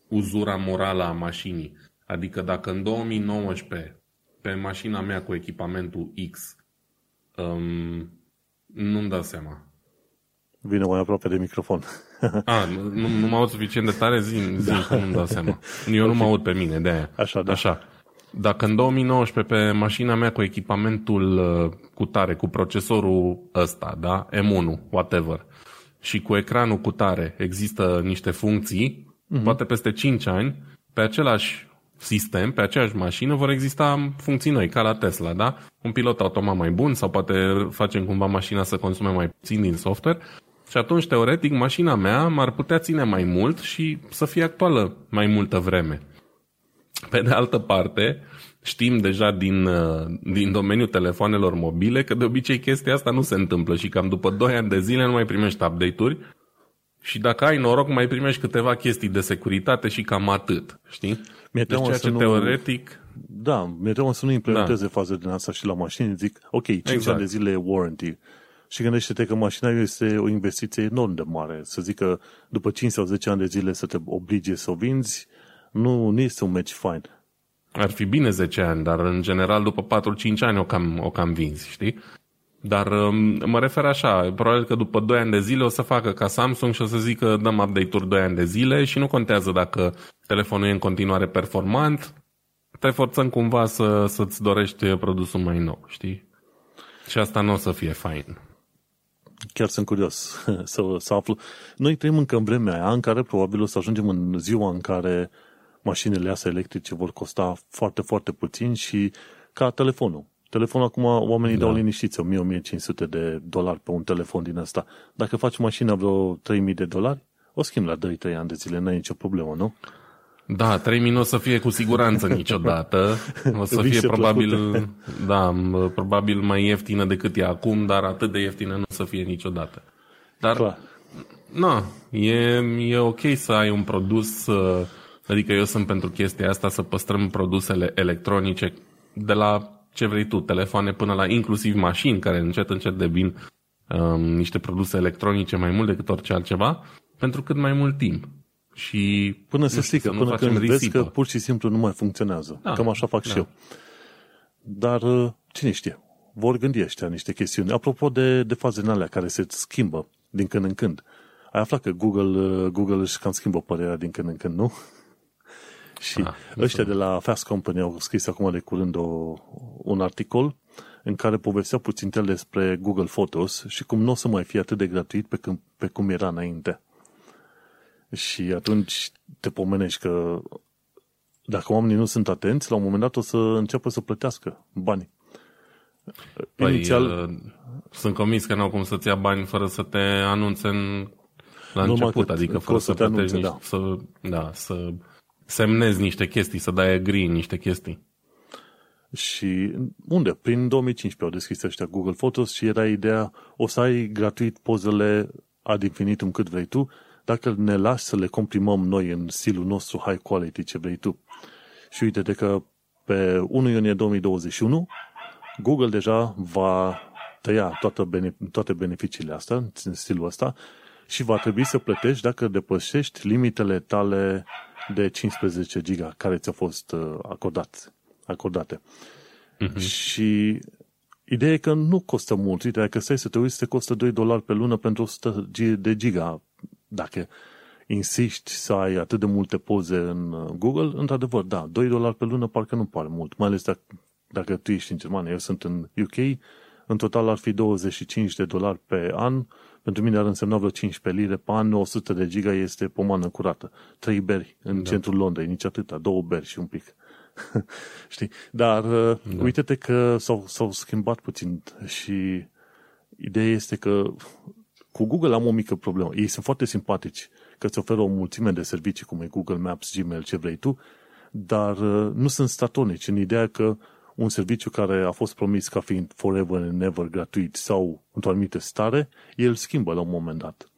Speaker 2: uzura morală a mașinii. Adică dacă în 2019 pe mașina mea cu echipamentul X um, nu-mi dau seama.
Speaker 1: Vine mai aproape de microfon.
Speaker 2: A, nu, nu mă aud suficient de tare, zi, zi că nu-mi dau seama. Eu okay. nu mă aud pe mine, de aia.
Speaker 1: Așa, da.
Speaker 2: Așa. Dacă în 2019 pe mașina mea cu echipamentul uh, cu tare, cu procesorul ăsta, da, M1, whatever, și cu ecranul cu tare există niște funcții, uh-huh. poate peste 5 ani, pe același sistem, pe aceeași mașină, vor exista funcții noi, ca la Tesla, da? Un pilot automat mai bun sau poate facem cumva mașina să consume mai puțin din software și atunci, teoretic, mașina mea m-ar putea ține mai mult și să fie actuală mai multă vreme. Pe de altă parte, știm deja din, uh, din domeniul telefonelor mobile că de obicei chestia asta nu se întâmplă și cam după 2 ani de zile nu mai primești update-uri și dacă ai noroc mai primești câteva chestii de securitate și cam atât, știi?
Speaker 1: Mi-e deci
Speaker 2: ceea ce
Speaker 1: nu...
Speaker 2: teoretic...
Speaker 1: Da, mi-e teamă să nu implementeze da. faze din asta și la mașini. Zic, ok, 5 exact. ani de zile warranty. Și gândește-te că mașina este o investiție enorm de mare. Să zic că după 5 sau 10 ani de zile să te oblige să o vinzi, nu, nu este un match fine.
Speaker 2: Ar fi bine 10 ani, dar în general după 4-5 ani o cam, o cam vinzi, știi? Dar um, mă refer așa, probabil că după 2 ani de zile o să facă ca Samsung și o să zică dăm update-uri 2 ani de zile și nu contează dacă telefonul e în continuare performant, te forțăm cumva să, să-ți dorești produsul mai nou, știi? Și asta nu o să fie fain.
Speaker 1: Chiar sunt curios să, să aflu. Noi trăim încă în vremea aia în care probabil o să ajungem în ziua în care mașinile astea electrice vor costa foarte, foarte puțin și ca telefonul. Telefonul acum oamenii da. dau liniștiți 1000-1500 de dolari pe un telefon din asta. Dacă faci mașina vreo 3000 de dolari, o schimbi la 2-3 ani de zile, n-ai nicio problemă, nu?
Speaker 2: Da, 3000 nu o să fie cu siguranță niciodată. O să fie probabil, da, probabil mai ieftină decât e acum, dar atât de ieftină nu o să fie niciodată. Dar, Clar. na, e, e ok să ai un produs, uh, adică eu sunt pentru chestia asta, să păstrăm produsele electronice de la ce vrei tu, telefoane până la inclusiv mașini care încet încet devin um, niște produse electronice mai mult decât orice altceva, pentru cât mai mult timp. Și
Speaker 1: până se strică, până când risipă. vezi că pur și simplu nu mai funcționează. Da, Cam așa fac da. și eu. Dar uh, cine știe? Vor gândi ăștia niște chestiuni. Apropo de, de fazele alea care se schimbă din când în când. Ai aflat că Google, uh, Google își cam schimbă părerea din când în când, nu? Și ah, ăștia de la Fast Company au scris acum de curând o, un articol în care povestea puțin despre Google Photos și cum nu o să mai fie atât de gratuit pe, când, pe cum era înainte. Și atunci te pomenești că dacă oamenii nu sunt atenți, la un moment dat o să înceapă să plătească bani.
Speaker 2: Păi, Inițial... Uh, sunt convins că nu au cum să-ți ia bani fără să te anunțe în, la început, adică fără să, să plătești anunțe, niște, da. să, da, să semnezi niște chestii, să dai agree niște chestii.
Speaker 1: Și unde? Prin 2015 au deschis ăștia Google Photos și era ideea o să ai gratuit pozele ad infinitum cât vrei tu, dacă ne lași să le comprimăm noi în stilul nostru high quality ce vrei tu. Și uite de că pe 1 iunie 2021 Google deja va tăia toate, bene- toate beneficiile astea în stilul ăsta și va trebui să plătești dacă depășești limitele tale de 15 giga care ți-au fost uh, acordat, acordate. Uh-huh. Și ideea e că nu costă mult. Uite, dacă stai să te uiți, te costă 2 dolari pe lună pentru 100 de giga. Dacă insisti să ai atât de multe poze în uh, Google, într-adevăr, da, 2 dolari pe lună parcă nu pare mult, mai ales dacă, dacă tu ești în Germania. Eu sunt în UK, în total ar fi 25 de dolari pe an, pentru mine ar însemna vreo 15 lire pe an, 100 de giga este pomană curată. 3 beri în da. centrul Londrei, nici atâta, două beri și un pic. Știi? Dar uh, da. uite-te că s-au, s-au schimbat puțin și ideea este că cu Google am o mică problemă. Ei sunt foarte simpatici că îți oferă o mulțime de servicii cum e Google Maps, Gmail, ce vrei tu, dar uh, nu sunt statonici în ideea că un serviciu care a fost promis ca fiind forever and never gratuit sau într-o anumită stare, el schimbă la un moment dat.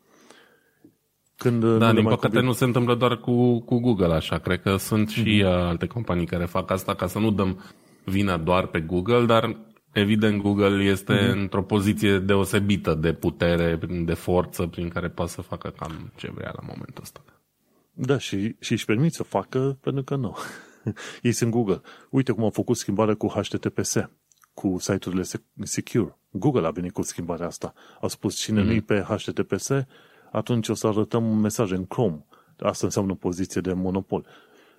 Speaker 2: Când uh, da, din păcate convin... nu se întâmplă doar cu, cu Google așa. Cred că sunt și mm-hmm. alte companii care fac asta ca să nu dăm vina doar pe Google, dar evident Google este mm-hmm. într-o poziție deosebită de putere, de forță, prin care poate să facă cam ce vrea la momentul ăsta.
Speaker 1: Da, și, și își permit să facă pentru că nu. Ei sunt Google. Uite cum au făcut schimbarea cu HTTPS, cu site-urile secure. Google a venit cu schimbarea asta. Au spus cine mm-hmm. nu pe HTTPS, atunci o să arătăm mesaje în Chrome. Asta înseamnă o poziție de monopol.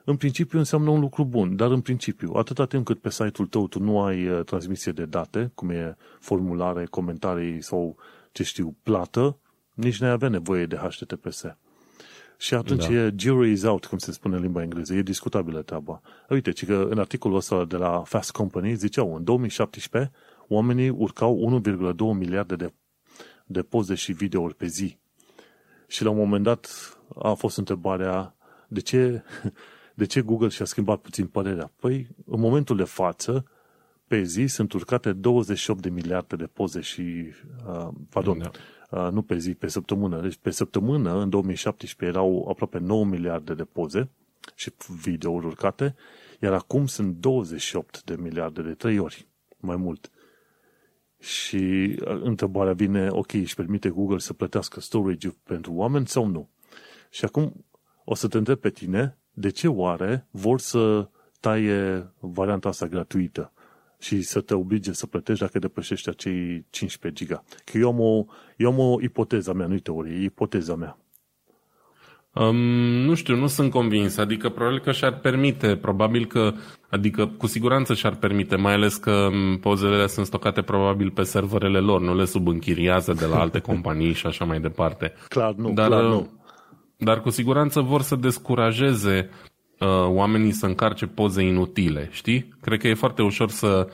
Speaker 1: În principiu înseamnă un lucru bun, dar în principiu, atâta timp cât pe site-ul tău tu nu ai uh, transmisie de date, cum e formulare, comentarii sau, ce știu, plată, nici n-ai avea nevoie de HTTPS. Și atunci da. e jury is out, cum se spune în limba engleză. E discutabilă treaba. Uite, ci că în articolul ăsta de la Fast Company ziceau, în 2017, oamenii urcau 1,2 miliarde de, de poze și videouri pe zi. Și la un moment dat a fost întrebarea de ce, de ce Google și-a schimbat puțin părerea. Păi, în momentul de față, pe zi sunt urcate 28 de miliarde de poze și, uh, pardon, da Uh, nu pe zi, pe săptămână. Deci pe săptămână, în 2017, erau aproape 9 miliarde de poze și videouri urcate, iar acum sunt 28 de miliarde, de 3 ori mai mult. Și uh, întrebarea vine, ok, își permite Google să plătească storage pentru oameni sau nu? Și acum o să te întreb pe tine, de ce oare vor să taie varianta asta gratuită? Și să te oblige să plătești dacă depășești acei 15 giga. Că eu am o, eu am o ipoteză mea, nu-i teorie, e ipoteza mea.
Speaker 2: Um, nu știu, nu sunt convins. Adică probabil că și-ar permite, probabil că, adică cu siguranță și-ar permite, mai ales că um, pozele sunt stocate probabil pe serverele lor, nu le subînchiriază de la alte companii și așa mai departe.
Speaker 1: Clar, nu, dar, clar, nu.
Speaker 2: Dar cu siguranță vor să descurajeze uh, oamenii să încarce poze inutile, știi? Cred că e foarte ușor să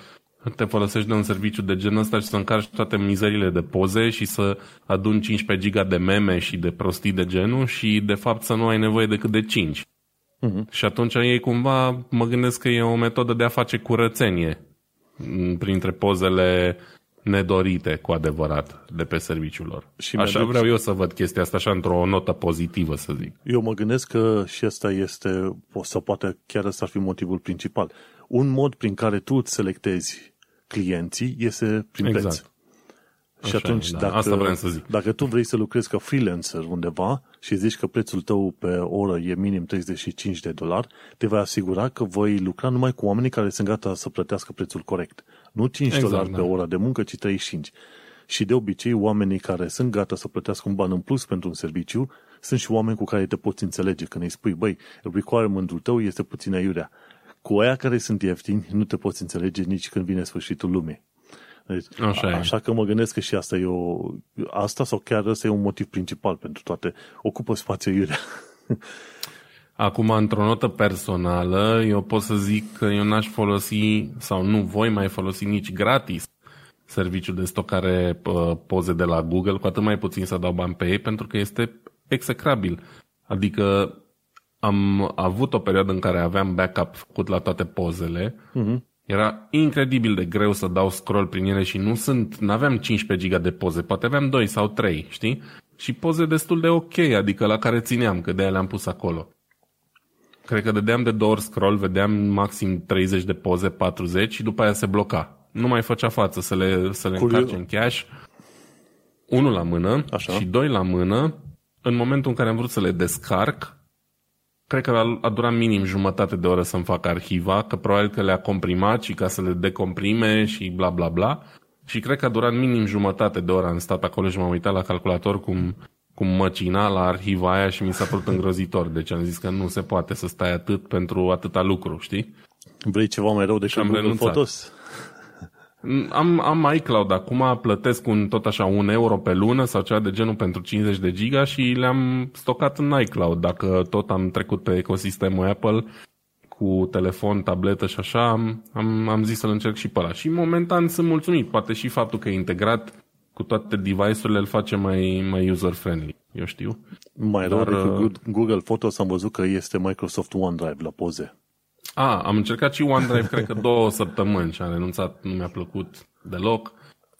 Speaker 2: te folosești de un serviciu de genul ăsta și să încarci toate mizerile de poze și să aduni 15 giga de meme și de prostii de genul și de fapt să nu ai nevoie decât de 5. Uh-huh. Mhm. Și atunci ei cumva, mă gândesc că e o metodă de a face curățenie printre pozele nedorite cu adevărat de pe serviciul lor. Și așa vreau eu să văd chestia asta, așa într-o notă pozitivă, să zic.
Speaker 1: Eu mă gândesc că și asta este, sau poate chiar ăsta ar fi motivul principal. Un mod prin care tu îți selectezi clienții este prin exact. preț. Și Așa atunci, e, da. dacă, Asta vreau să zic. dacă tu vrei să lucrezi ca freelancer undeva și zici că prețul tău pe oră e minim 35 de dolari, te vei asigura că voi lucra numai cu oamenii care sunt gata să plătească prețul corect. Nu 5 exact, dolari da. pe oră de muncă, ci 35. Și de obicei, oamenii care sunt gata să plătească un ban în plus pentru un serviciu, sunt și oameni cu care te poți înțelege când îi spui, băi, requirement-ul tău este puțin aiurea. Cu aia care sunt ieftini, nu te poți înțelege nici când vine sfârșitul lumii. Deci, așa, a, așa că mă gândesc că și asta e o... Asta sau chiar ăsta e un motiv principal pentru toate. Ocupă spațiu iurea.
Speaker 2: Acum, într-o notă personală, eu pot să zic că eu n-aș folosi sau nu voi mai folosi nici gratis serviciul de stocare poze de la Google, cu atât mai puțin să dau bani pe ei, pentru că este execrabil. Adică am avut o perioadă în care aveam backup făcut la toate pozele. Uh-huh. Era incredibil de greu să dau scroll prin ele și nu sunt, n-aveam 15 giga de poze, poate aveam 2 sau 3, știi? și poze destul de ok, adică la care țineam, că de-aia le-am pus acolo. Cred că dădeam de două ori scroll, vedeam maxim 30 de poze, 40 și după aia se bloca. Nu mai făcea față să le, să le încarce în cache. Unul la mână Așa. și doi la mână. În momentul în care am vrut să le descarc, cred că a, a durat minim jumătate de oră să-mi fac arhiva, că probabil că le-a comprimat și ca să le decomprime și bla bla bla. Și cred că a durat minim jumătate de oră. Am stat acolo și m-am uitat la calculator cum, cum măcina la arhiva aia și mi s-a părut îngrozitor. Deci am zis că nu se poate să stai atât pentru atâta lucru, știi?
Speaker 1: Vrei ceva mai rău decât Google renunțat. Photos?
Speaker 2: Am, am iCloud acum, plătesc un, tot așa un euro pe lună sau ceva de genul pentru 50 de giga și le-am stocat în iCloud. Dacă tot am trecut pe ecosistemul Apple cu telefon, tabletă și așa, am, am, am zis să-l încerc și pe ăla. Și momentan sunt mulțumit. Poate și faptul că e integrat cu toate device-urile îl face mai, mai user-friendly. Eu știu.
Speaker 1: Mai rău decât uh, Google Photos am văzut că este Microsoft OneDrive la poze.
Speaker 2: A, am încercat și OneDrive, cred că două săptămâni și am renunțat, nu mi-a plăcut deloc.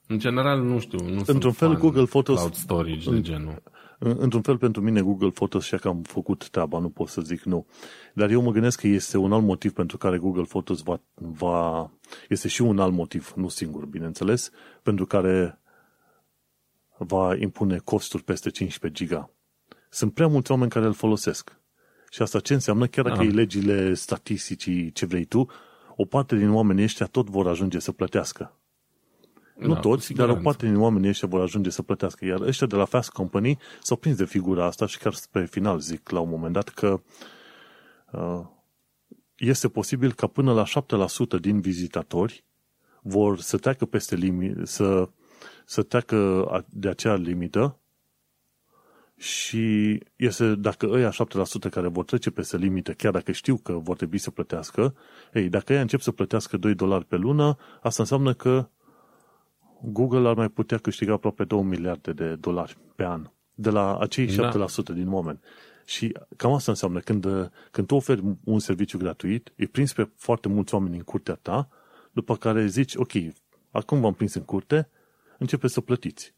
Speaker 2: În general, nu știu, nu
Speaker 1: Într-un sunt fel, Google Photos,
Speaker 2: cloud storage în, de genul.
Speaker 1: Într-un fel, pentru mine, Google Photos și că am făcut treaba, nu pot să zic nu. Dar eu mă gândesc că este un alt motiv pentru care Google Photos va, va este și un alt motiv, nu singur, bineînțeles, pentru care va impune costuri peste 15 giga. Sunt prea mulți oameni care îl folosesc. Și asta ce înseamnă? Chiar dacă ah. e legile statisticii ce vrei tu, o parte din oamenii ăștia tot vor ajunge să plătească. Da, nu toți, dar o parte din oamenii ăștia vor ajunge să plătească. Iar ăștia de la Fast Company s-au prins de figura asta și chiar spre final zic la un moment dat că uh, este posibil ca până la 7% din vizitatori vor să treacă peste limit, să, să treacă de acea limită și este, dacă ăia 7% care vor trece peste limită, chiar dacă știu că vor trebui să plătească, ei, dacă ei încep să plătească 2 dolari pe lună, asta înseamnă că Google ar mai putea câștiga aproape 2 miliarde de dolari pe an de la acei 7% da. din oameni. Și cam asta înseamnă când, când tu oferi un serviciu gratuit, îi prins pe foarte mulți oameni în curtea ta, după care zici, ok, acum v-am prins în curte, începe să plătiți.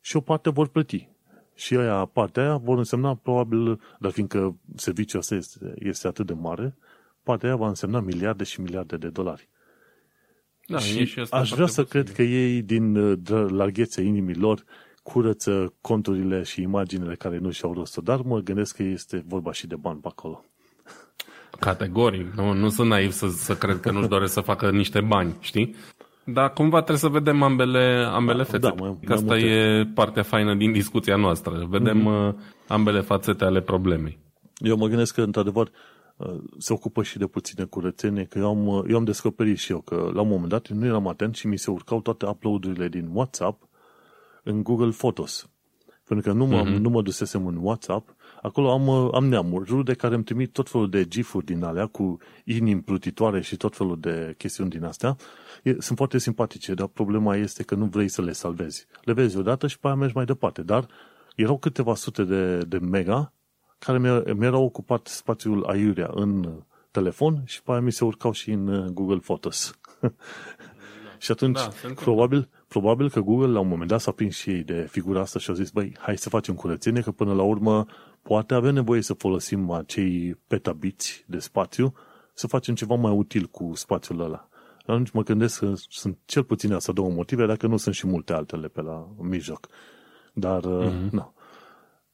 Speaker 1: Și o parte vor plăti. Și aia, partea aia vor însemna probabil, dar fiindcă serviciul ăsta este, este atât de mare, partea aia va însemna miliarde și miliarde de dolari. Da, și, și aș vrea să posibil. cred că ei, din larghețea inimii lor, curăță conturile și imaginile care nu și-au rostul, dar mă gândesc că este vorba și de bani pe acolo.
Speaker 2: Categoric. Nu, nu sunt naiv să, să cred că nu-și doresc să facă niște bani, știi? Dar cumva trebuie să vedem ambele, ambele da, fețe. Da, mai, că asta multe. e partea faină din discuția noastră. Vedem mm-hmm. ambele fațete ale problemei.
Speaker 1: Eu mă gândesc că, într-adevăr, uh, se ocupă și de puține curățenie, că eu am, uh, eu am descoperit și eu că la un moment dat nu eram atent și mi se urcau toate uploadurile din WhatsApp în Google Photos. Pentru că nu mă, mm-hmm. nu mă dusesem în WhatsApp Acolo am, uh, am neamuri, rude care îmi trimit tot felul de gifuri din alea cu inimi plutitoare și tot felul de chestiuni din astea. E, sunt foarte simpatice, dar problema este că nu vrei să le salvezi. Le vezi odată și pe aia mergi mai departe. Dar erau câteva sute de, de mega care mi-erau ocupat spațiul aiurea în telefon și pe aia mi se urcau și în uh, Google Photos. și atunci, da, probabil, probabil că Google la un moment dat s-a prins și ei de figura asta și au zis, băi, hai să facem curățenie, că până la urmă poate avem nevoie să folosim acei petabiți de spațiu să facem ceva mai util cu spațiul ăla. Atunci mă gândesc că sunt cel puțin astea două motive, dacă nu sunt și multe altele pe la mijloc. Dar, mm-hmm. nu.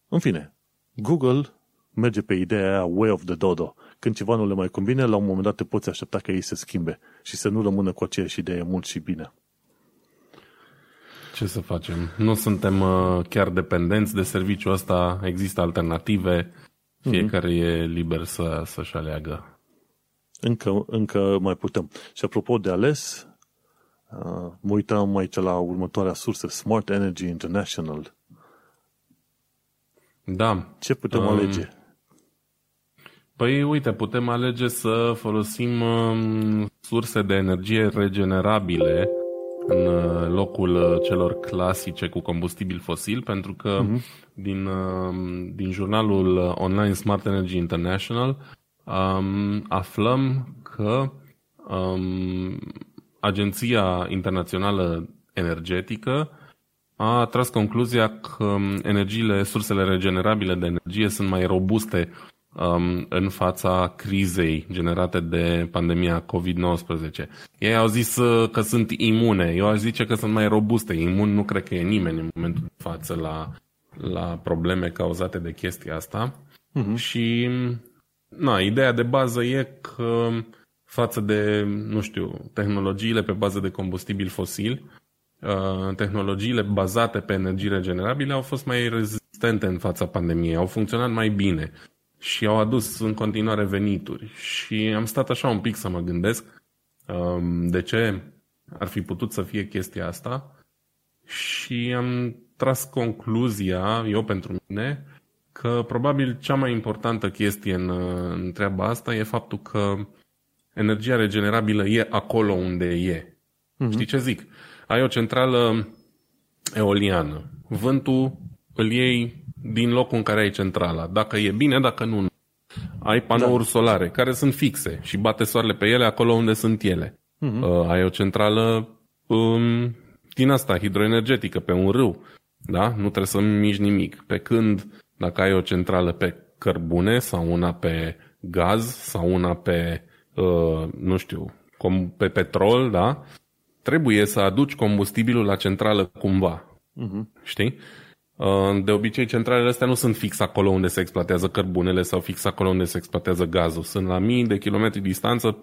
Speaker 1: În fine, Google merge pe ideea aia way of the dodo. Când ceva nu le mai convine, la un moment dat te poți aștepta că ei se schimbe și să nu rămână cu aceeași idee mult și bine.
Speaker 2: Ce să facem? Nu suntem uh, chiar dependenți de serviciul ăsta, există alternative, fiecare mm-hmm. e liber să, să-și aleagă.
Speaker 1: Încă, încă mai putem. Și apropo de ales, uh, mă uitam aici la următoarea sursă, Smart Energy International.
Speaker 2: Da.
Speaker 1: Ce putem um, alege?
Speaker 2: Păi, uite, putem alege să folosim um, surse de energie regenerabile în uh, locul uh, celor clasice cu combustibil fosil, pentru că uh-huh. din, uh, din jurnalul online Smart Energy International um, aflăm că um, Agenția Internațională Energetică a tras concluzia că um, energiile, sursele regenerabile de energie sunt mai robuste um, în fața crizei generate de pandemia COVID-19. Ei au zis uh, că sunt imune, eu aș zice că sunt mai robuste. Imun nu cred că e nimeni în momentul de față la, la probleme cauzate de chestia asta. Uh-huh. Și na, ideea de bază e că față de, nu știu, tehnologiile pe bază de combustibil fosil, uh, tehnologiile bazate pe energii regenerabile au fost mai rezistente în fața pandemiei, au funcționat mai bine și au adus în continuare venituri. Și am stat așa un pic să mă gândesc um, de ce ar fi putut să fie chestia asta și am tras concluzia, eu pentru mine, că probabil cea mai importantă chestie în, în treaba asta e faptul că energia regenerabilă e acolo unde e. Mm-hmm. Știi ce zic? Ai o centrală eoliană. Vântul îl iei din locul în care ai centrala. Dacă e bine, dacă nu, nu. Ai panouri da. solare care sunt fixe și bate soarele pe ele acolo unde sunt ele. Mm-hmm. Uh, ai o centrală um, din asta, hidroenergetică, pe un râu. Da? Nu trebuie să mici nimic. Pe când dacă ai o centrală pe cărbune sau una pe gaz sau una pe, uh, nu știu, pe petrol, da? Trebuie să aduci combustibilul la centrală cumva. Uh-huh. Știi? Uh, de obicei, centralele astea nu sunt fix acolo unde se exploatează cărbunele sau fix acolo unde se exploatează gazul. Sunt la mii de kilometri distanță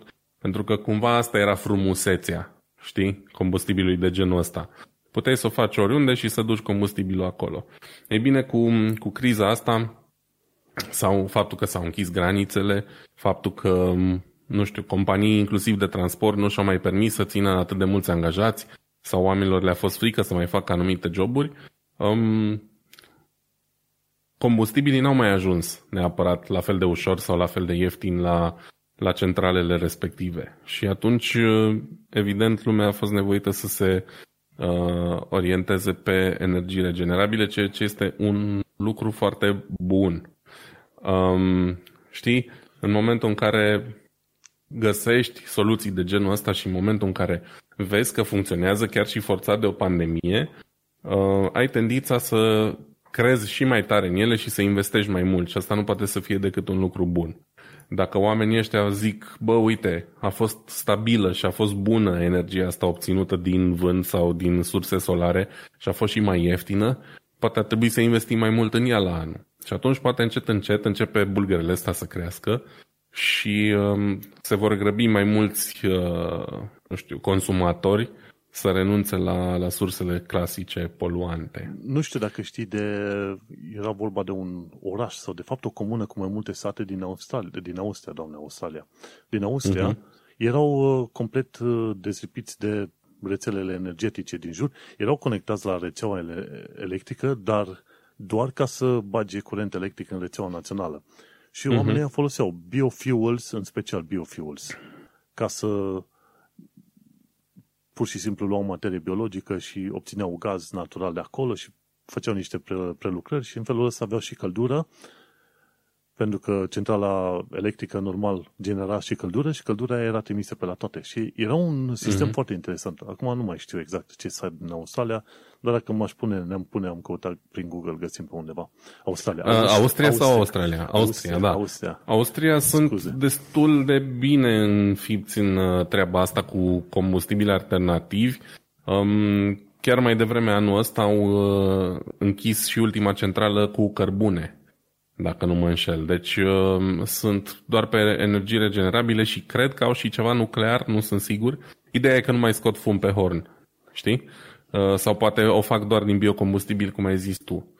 Speaker 2: pentru că cumva asta era frumusețea, știi, combustibilului de genul ăsta. Puteai să o faci oriunde și să duci combustibilul acolo. Ei bine, cu, cu criza asta, sau faptul că s-au închis granițele, faptul că, nu știu, companii inclusiv de transport nu și-au mai permis să țină atât de mulți angajați, sau oamenilor le-a fost frică să mai facă anumite joburi, um, combustibilii n-au mai ajuns neapărat la fel de ușor sau la fel de ieftin la, la centralele respective. Și atunci, evident, lumea a fost nevoită să se uh, orienteze pe energii regenerabile, ceea ce este un lucru foarte bun. Um, știi, în momentul în care găsești soluții de genul ăsta și în momentul în care vezi că funcționează chiar și forțat de o pandemie, uh, ai tendința să crezi și mai tare în ele și să investești mai mult și asta nu poate să fie decât un lucru bun. Dacă oamenii ăștia zic, bă, uite, a fost stabilă și a fost bună energia asta obținută din vânt sau din surse solare și a fost și mai ieftină, poate ar trebui să investim mai mult în ea la anul. Și atunci poate încet încet începe bulgărele astea să crească și um, se vor grăbi mai mulți, uh, nu știu, consumatori să renunțe la, la sursele clasice poluante.
Speaker 1: Nu știu dacă știi de... Era vorba de un oraș sau de fapt o comună cu mai multe sate din Australia, din Austria, doamne, Australia. Din Austria uh-huh. erau uh, complet uh, dezlipiți de rețelele energetice din jur, erau conectați la rețeaua electrică, dar doar ca să bage curent electric în rețeaua națională. Și uh-huh. oamenii foloseau biofuels, în special biofuels, ca să pur și simplu luau materie biologică și obțineau gaz natural de acolo și făceau niște prelucrări și în felul ăsta aveau și căldură pentru că centrala electrică normal genera și căldură și căldura era trimisă pe la toate. Și era un sistem mm-hmm. foarte interesant. Acum nu mai știu exact ce site din Australia, dar dacă m-aș pune, ne-am pune, am căutat prin Google, găsim pe undeva. Australia.
Speaker 2: Uh, Austria, Austria sau Australia? Austria, Austria da.
Speaker 1: Austria,
Speaker 2: Austria sunt Scuze. destul de bine înfipți în uh, treaba asta cu combustibili alternativi. Um, chiar mai devreme anul ăsta au uh, închis și ultima centrală cu cărbune dacă nu mă înșel. Deci uh, sunt doar pe energii regenerabile și cred că au și ceva nuclear, nu sunt sigur. Ideea e că nu mai scot fum pe horn, știi? Uh, sau poate o fac doar din biocombustibil, cum ai zis tu.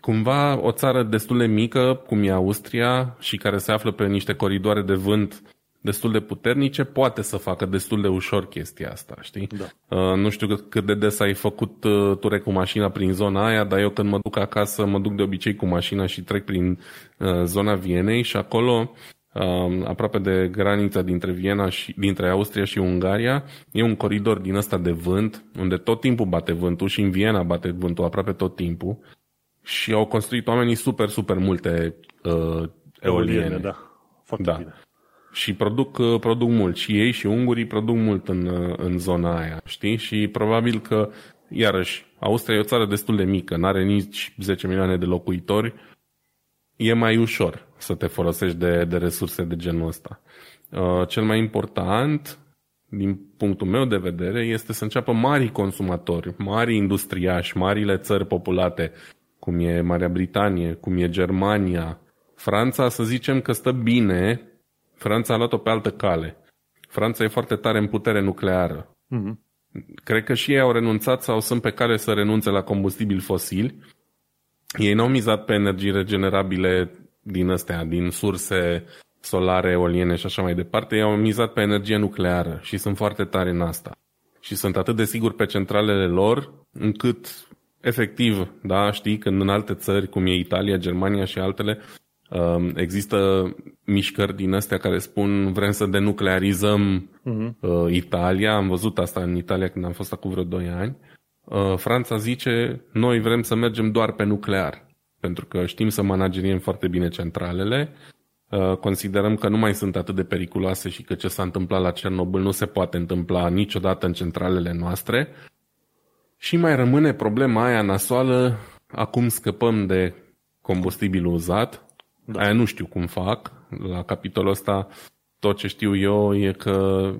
Speaker 2: Cumva o țară destul de mică, cum e Austria, și care se află pe niște coridoare de vânt destul de puternice, poate să facă destul de ușor chestia asta, știi? Da. Uh, nu știu cât de des ai făcut uh, ture cu mașina prin zona aia, dar eu când mă duc acasă, mă duc de obicei cu mașina și trec prin uh, zona Vienei și acolo uh, aproape de granița dintre Viena și dintre Austria și Ungaria, e un coridor din ăsta de vânt, unde tot timpul bate vântul și în Viena bate vântul aproape tot timpul și au construit oamenii super, super multe uh, eoliene.
Speaker 1: Da, foarte da. bine
Speaker 2: și produc, uh, produc mult. Și ei și ungurii produc mult în, uh, în zona aia, știi? Și probabil că iarăși, Austria e o țară destul de mică, nu are nici 10 milioane de locuitori, e mai ușor să te folosești de, de resurse de genul ăsta. Uh, cel mai important, din punctul meu de vedere, este să înceapă mari consumatori, mari industriași, marile țări populate, cum e Marea Britanie, cum e Germania, Franța, să zicem că stă bine, Franța a luat-o pe altă cale. Franța e foarte tare în putere nucleară. Mm-hmm. Cred că și ei au renunțat sau sunt pe care să renunțe la combustibili fosili. Ei n-au mizat pe energii regenerabile din astea, din surse solare, eoliene și așa mai departe. Ei au mizat pe energie nucleară și sunt foarte tare în asta. Și sunt atât de siguri pe centralele lor, încât efectiv, da, știi, când în alte țări, cum e Italia, Germania și altele, um, există mișcări din astea care spun vrem să denuclearizăm uh-huh. Italia. Am văzut asta în Italia când am fost acum vreo 2 ani. Uh, Franța zice noi vrem să mergem doar pe nuclear pentru că știm să manageriem foarte bine centralele. Uh, considerăm că nu mai sunt atât de periculoase și că ce s-a întâmplat la Cernobâl nu se poate întâmpla niciodată în centralele noastre. Și mai rămâne problema aia nasoală, acum scăpăm de combustibil uzat, da. aia nu știu cum fac, la capitolul ăsta tot ce știu eu e că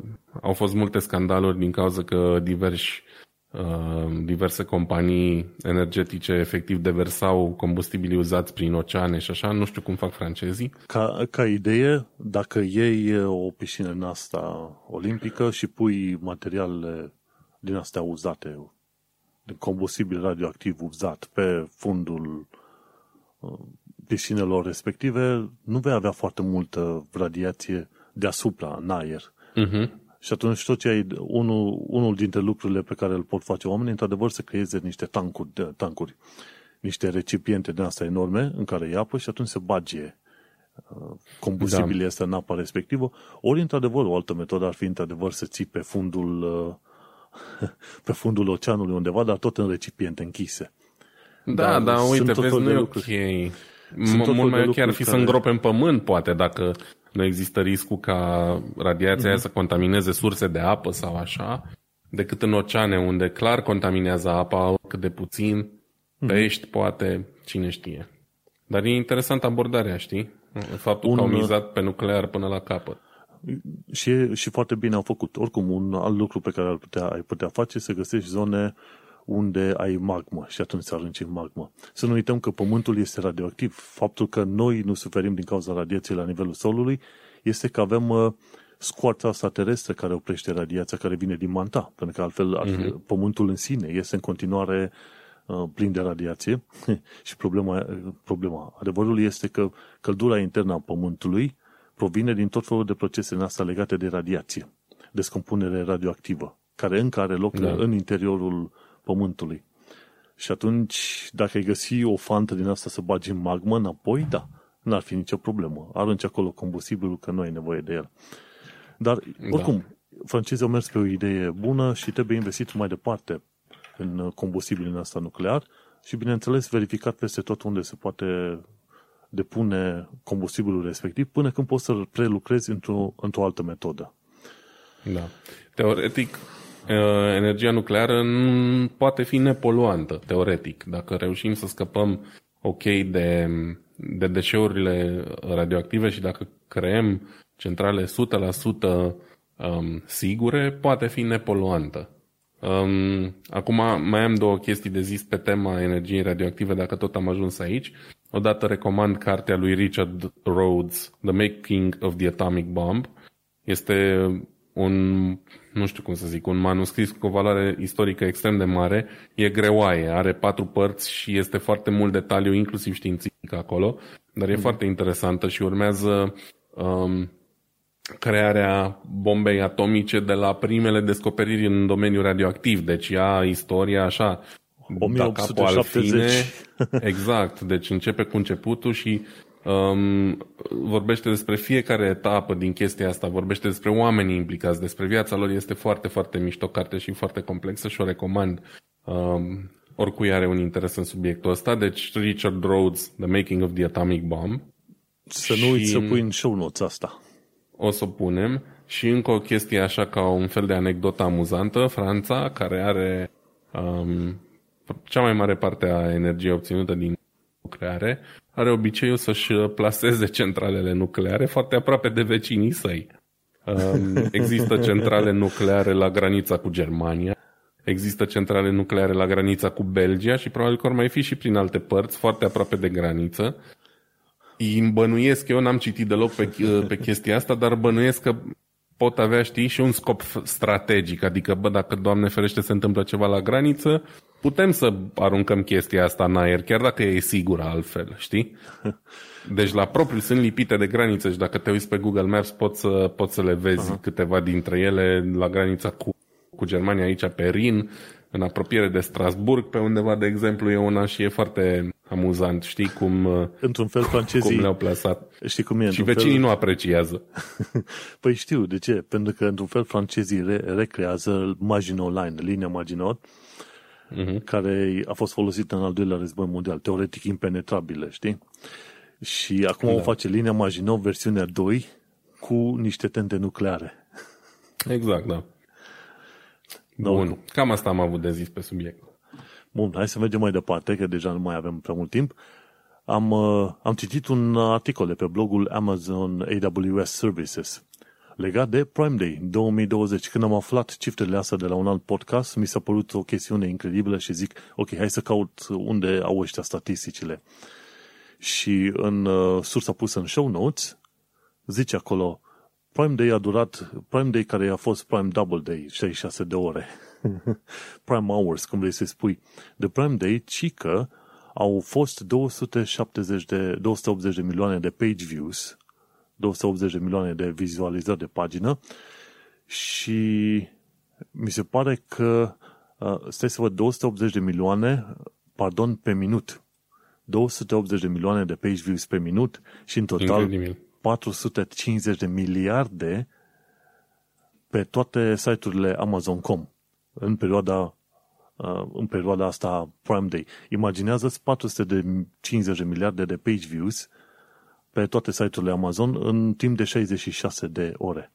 Speaker 2: au fost multe scandaluri din cauza că diversi, uh, diverse companii energetice efectiv deversau combustibili uzați prin oceane și așa, nu știu cum fac francezii.
Speaker 1: Ca, ca idee, dacă iei o piscină în asta olimpică și pui materialele din astea uzate, de combustibil radioactiv uzat pe fundul uh, piscinelor respective, nu vei avea foarte multă radiație deasupra, în aer. Uh-huh. Și atunci tot ce ai, unul, unul dintre lucrurile pe care îl pot face oamenii, într-adevăr, să creeze niște tancuri, de, tancuri niște recipiente de astea enorme în care e apă și atunci se bage uh, combustibilul da. este în apa respectivă, ori, într-adevăr, o altă metodă ar fi, într-adevăr, să ții pe fundul uh, pe fundul oceanului undeva, dar tot în recipiente închise.
Speaker 2: Da, dar da, uite, vezi, nu e ok. M- mult mai ok ar fi care... să îngrope în pământ, poate, dacă nu există riscul ca radiația mm-hmm. aia să contamineze surse de apă sau așa, decât în oceane, unde clar contaminează apa cât de puțin, mm-hmm. pești, poate, cine știe. Dar e interesant abordarea, știi? Faptul Un... că au mizat pe nuclear până la capăt.
Speaker 1: Și, și foarte bine au făcut. Oricum, un alt lucru pe care ar putea, ai putea face să găsești zone unde ai magmă și atunci să arunci în magmă. Să nu uităm că Pământul este radioactiv. Faptul că noi nu suferim din cauza radiației la nivelul solului este că avem uh, scoarța asta terestră care oprește radiația care vine din manta, pentru că altfel mm-hmm. Pământul în sine este în continuare uh, plin de radiație și problema, problema, adevărul este că căldura internă a Pământului provine din tot felul de procese în asta legate de radiație, descompunere radioactivă, care încă are loc da. în interiorul Pământului. Și atunci, dacă ai găsi o fantă din asta să bagi în magmă înapoi, da, n-ar fi nicio problemă. Arunci acolo combustibilul, că nu ai nevoie de el. Dar, da. oricum, da. francezii au mers pe o idee bună și trebuie investit mai departe în combustibil în asta nuclear și, bineînțeles, verificat peste tot unde se poate depune combustibilul respectiv până când poți să-l prelucrezi într-o, într-o altă metodă.
Speaker 2: Da. Teoretic, energia nucleară nu poate fi nepoluantă, teoretic. Dacă reușim să scăpăm ok de, de deșeurile radioactive și dacă creăm centrale 100% um, sigure, poate fi nepoluantă. Um, acum mai am două chestii de zis pe tema energiei radioactive, dacă tot am ajuns aici. Odată recomand cartea lui Richard Rhodes, The Making of the Atomic Bomb. Este un, nu știu cum să zic, un manuscris cu o valoare istorică extrem de mare. E greoaie, are patru părți și este foarte mult detaliu, inclusiv științific acolo, dar e mm. foarte interesantă și urmează um, crearea bombei atomice de la primele descoperiri în domeniul radioactiv. Deci ea istoria așa
Speaker 1: 1870.
Speaker 2: exact, deci începe cu începutul și um, vorbește despre fiecare etapă din chestia asta, vorbește despre oamenii implicați, despre viața lor, este foarte, foarte mișto carte și foarte complexă și o recomand um, oricui are un interes în subiectul ăsta. Deci Richard Rhodes, The Making of the Atomic Bomb.
Speaker 1: Să nu uiți să pui în show notes asta.
Speaker 2: O să o punem. Și încă o chestie așa ca un fel de anecdotă amuzantă, Franța, care are um, cea mai mare parte a energiei obținută din nucleare are obiceiul să-și plaseze centralele nucleare foarte aproape de vecinii săi. Um, există centrale nucleare la granița cu Germania, există centrale nucleare la granița cu Belgia și probabil că vor mai fi și prin alte părți, foarte aproape de graniță. Îi bănuiesc, eu n-am citit deloc pe, pe chestia asta, dar bănuiesc că pot avea, știi, și un scop strategic. Adică, bă, dacă, Doamne ferește, se întâmplă ceva la graniță, putem să aruncăm chestia asta în aer, chiar dacă e sigură altfel, știi? Deci la propriu sunt lipite de graniță și dacă te uiți pe Google Maps poți să, poți să le vezi uh-huh. câteva dintre ele la granița cu, cu Germania aici pe Rin, în apropiere de Strasburg, pe undeva, de exemplu, e una și e foarte amuzant, știi cum,
Speaker 1: într-un fel francezii,
Speaker 2: cum le-au plasat.
Speaker 1: Știi cum e?
Speaker 2: Și vecinii fel... nu apreciază.
Speaker 1: păi știu, de ce? Pentru că, într-un fel, francezii re- recrează Maginot Line, linia Maginot, uh-huh. care a fost folosită în al doilea război mondial, teoretic impenetrabilă, știi? Și acum da. o face linia Maginot versiunea 2 cu niște tente nucleare.
Speaker 2: Exact, da. Bun, cam asta am avut de zis pe subiect.
Speaker 1: Bun, hai să mergem mai departe, că deja nu mai avem prea mult timp. Am, uh, am citit un articol de pe blogul Amazon AWS Services legat de Prime Day 2020. Când am aflat cifrele astea de la un alt podcast, mi s-a părut o chestiune incredibilă și zic, ok, hai să caut unde au ăștia statisticile. Și în uh, sursa pusă în show notes, zice acolo, Prime Day a durat, Prime Day care a fost Prime Double Day, 66 de ore. Prime Hours, cum vrei să spui. De Prime Day, ci că au fost 270 de, 280 de milioane de page views, 280 de milioane de vizualizări de pagină și mi se pare că, uh, stai să văd, 280 de milioane, pardon, pe minut. 280 de milioane de page views pe minut și în total Incredibil. 450 de miliarde pe toate site-urile Amazon.com în perioada, uh, în perioada asta Prime Day. Imaginează-ți 450 de miliarde de page views pe toate site-urile Amazon în timp de 66 de ore.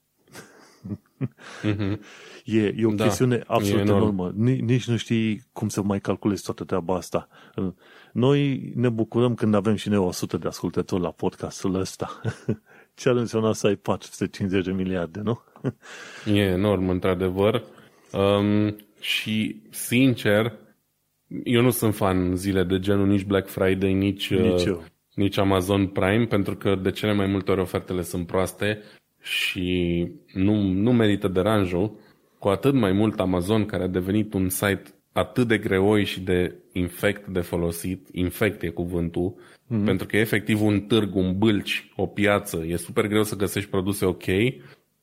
Speaker 1: Mm-hmm. E, e o da, chestiune absolut e enormă. Nici nu știi cum să mai calculezi toată treaba asta. Noi ne bucurăm când avem și noi 100 de ascultători la podcastul ăsta. Ce ar însemna să ai 450 de miliarde, nu?
Speaker 2: e enorm, într-adevăr. Um, și, sincer, eu nu sunt fan zile de genul nici Black Friday, nici, nici, uh, nici Amazon Prime, pentru că de cele mai multe ori ofertele sunt proaste și nu, nu merită deranjul. Cu atât mai mult Amazon, care a devenit un site atât de greoi și de infect de folosit, infect e cuvântul, mm-hmm. pentru că e efectiv un târg, un bâlci, o piață, e super greu să găsești produse ok.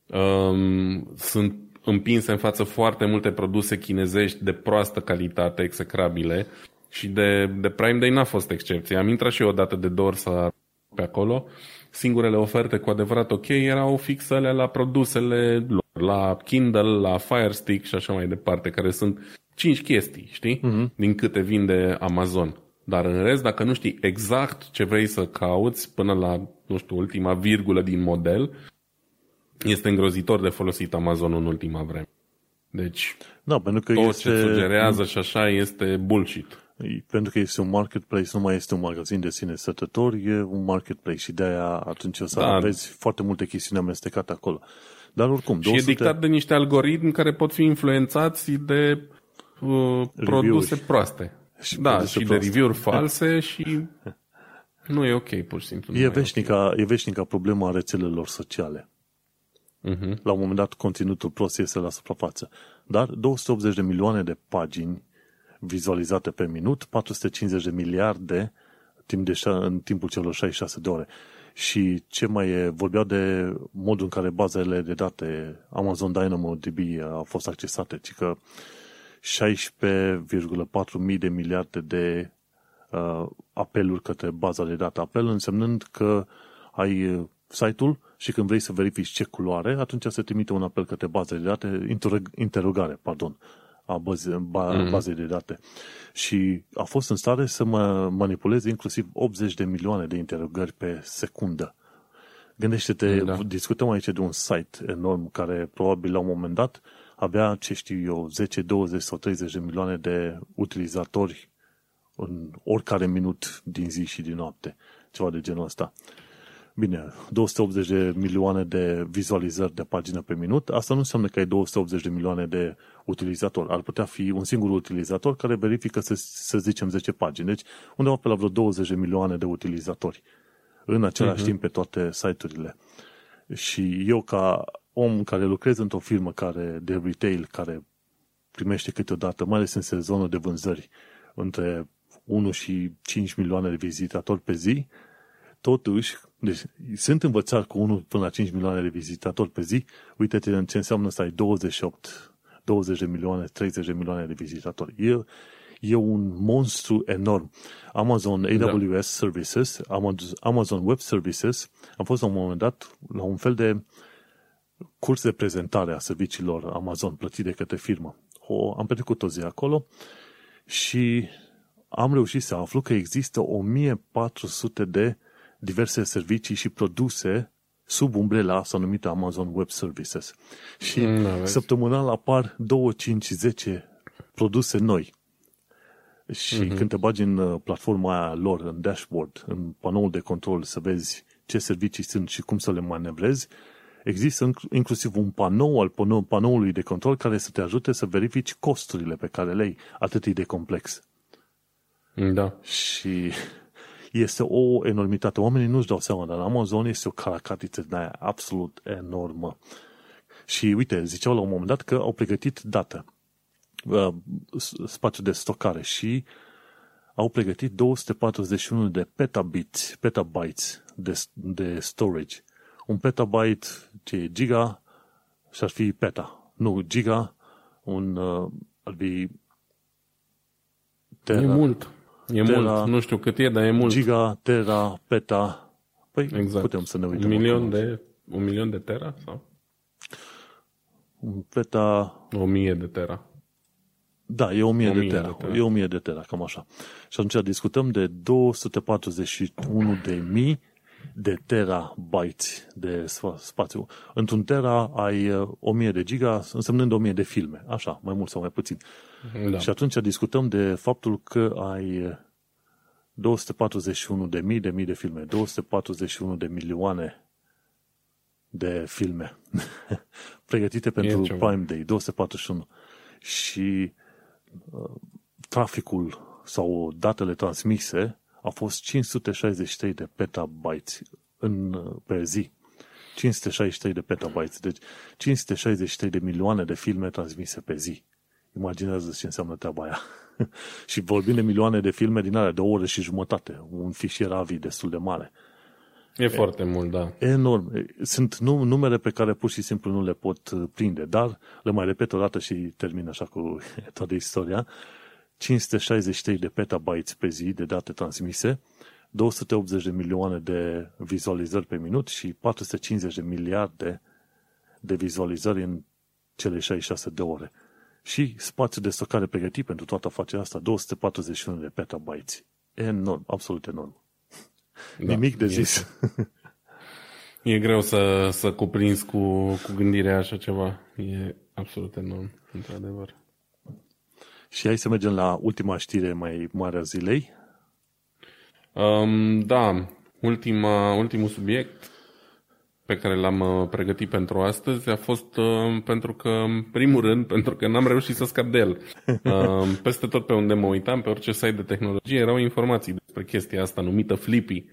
Speaker 2: Um, sunt împinse în față foarte multe produse chinezești de proastă calitate, execrabile, și de, de Prime Day n-a fost excepție. Am intrat și eu odată de două ori să pe acolo. Singurele oferte cu adevărat ok erau fixele la produsele lor, la Kindle, la Fire Stick și așa mai departe, care sunt cinci chestii, știi? Uh-huh. Din câte vinde Amazon. Dar în rest, dacă nu știi exact ce vrei să cauți până la, nu știu, ultima virgulă din model, este îngrozitor de folosit Amazon în ultima vreme. Deci,
Speaker 1: da, pentru că
Speaker 2: tot
Speaker 1: este...
Speaker 2: ce sugerează și așa este bullshit.
Speaker 1: Pentru că este un marketplace, nu mai este un magazin de sine stătători, e un marketplace și de-aia atunci o să da. aveți foarte multe chestiuni amestecate acolo. Dar oricum,
Speaker 2: și 200... e dictat de niște algoritmi care pot fi influențați de uh, produse proaste. Și da, și proaste. de review-uri false și nu e ok, pur și simplu.
Speaker 1: E veșnica, okay. e veșnica problema rețelelor sociale. Uh-huh. La un moment dat, conținutul prost iese la suprafață. Dar 280 de milioane de pagini vizualizate pe minut, 450 de miliarde timp de, în timpul celor 66 de ore. Și ce mai e, vorbeau de modul în care bazele de date Amazon DynamoDB au fost accesate, ci că 16,4 mii de miliarde de uh, apeluri către baza de date. Apel însemnând că ai uh, site-ul și când vrei să verifici ce culoare, atunci se trimite un apel către baza de date, interogare, pardon, a baze, ba, mm-hmm. bazei de date. Și a fost în stare să mă manipuleze inclusiv 80 de milioane de interogări pe secundă. Gândește-te, da. discutăm aici de un site enorm care probabil la un moment dat avea, ce știu eu, 10, 20 sau 30 de milioane de utilizatori în oricare minut din zi și din noapte. Ceva de genul ăsta. Bine, 280 de milioane de vizualizări de pagină pe minut, asta nu înseamnă că ai 280 de milioane de utilizatori. Ar putea fi un singur utilizator care verifică, să, să zicem, 10 pagini. Deci, undeva pe la vreo 20 de milioane de utilizatori în același uh-huh. timp pe toate site-urile. Și eu, ca om care lucrez într-o firmă care, de retail care primește câteodată, mai ales în sezonul de vânzări, între 1 și 5 milioane de vizitatori pe zi, totuși, deci sunt învățat cu 1 până la 5 milioane de vizitatori pe zi, uite-te ce înseamnă să ai 28, 20 de milioane, 30 de milioane de vizitatori. E, e un monstru enorm. Amazon AWS da. Services, Amazon Web Services, am fost la un moment dat la un fel de curs de prezentare a serviciilor Amazon plătit de către firmă. O, am petrecut o zi acolo și am reușit să aflu că există 1400 de diverse servicii și produse sub umbrela asta numită Amazon Web Services. Și mm, săptămânal apar 2, 5, 10 produse noi. Și mm-hmm. când te bagi în uh, platforma aia lor, în dashboard, în panoul de control, să vezi ce servicii sunt și cum să le manevrezi, există inclusiv un panou al panoului de control care să te ajute să verifici costurile pe care le ai, atât de complex.
Speaker 2: Da.
Speaker 1: Și este o enormitate. Oamenii nu-și dau seama, dar Amazon este o caracatiță de aia absolut enormă. Și uite, ziceau la un moment dat că au pregătit dată, uh, spațiu de stocare și au pregătit 241 de petabits, petabytes de, de storage. Un petabyte, ce e giga, și ar fi peta. Nu, giga, un, uh, ar fi
Speaker 2: tera. E mult. E tera, mult, nu știu cât e, dar e mult.
Speaker 1: Giga, tera, peta. Păi exact. putem să ne uităm.
Speaker 2: Un milion, de, un milion de tera? Sau?
Speaker 1: Un peta...
Speaker 2: O mie de tera.
Speaker 1: Da, e o mie, de, tera. de tera. E o mie de tera, cam așa. Și atunci discutăm de 241 de mii de terabytes de spațiu. Într-un tera ai 1000 uh, de giga, însemnând 1000 de filme. Așa, mai mult sau mai puțin. Da. Și atunci discutăm de faptul că ai 241 de mii de mii de filme, 241 de milioane de filme pregătite pentru Prime Day, 241. Și uh, traficul sau datele transmise au fost 563 de petabytes în, uh, pe zi. 563 de petabytes, deci 563 de milioane de filme transmise pe zi. Imaginează ce înseamnă treaba aia. și vorbim de milioane de filme din alea, de o oră și jumătate. Un fișier AVI destul de mare.
Speaker 2: E, e foarte mult, da.
Speaker 1: Enorm. Sunt numere pe care pur și simplu nu le pot uh, prinde, dar le mai repet o dată și termin așa cu toată istoria. 563 de petabytes pe zi de date transmise, 280 de milioane de vizualizări pe minut și 450 de miliarde de vizualizări în cele 66 de ore și spațiu de stocare pregătit pentru toată afacerea asta, 241 de petabytes. Enorm, absolut enorm. Da, Nimic de zis.
Speaker 2: E, e greu să, să cuprinzi cu, cu gândirea așa ceva. E absolut enorm, într-adevăr.
Speaker 1: Și hai să mergem la ultima știre mai mare a zilei.
Speaker 2: Um, da, ultima, ultimul subiect pe care l-am uh, pregătit pentru astăzi a fost uh, pentru că, în primul rând, pentru că n-am reușit să scap de el. Uh, peste tot pe unde mă uitam, pe orice site de tehnologie, erau informații despre chestia asta numită Flippy.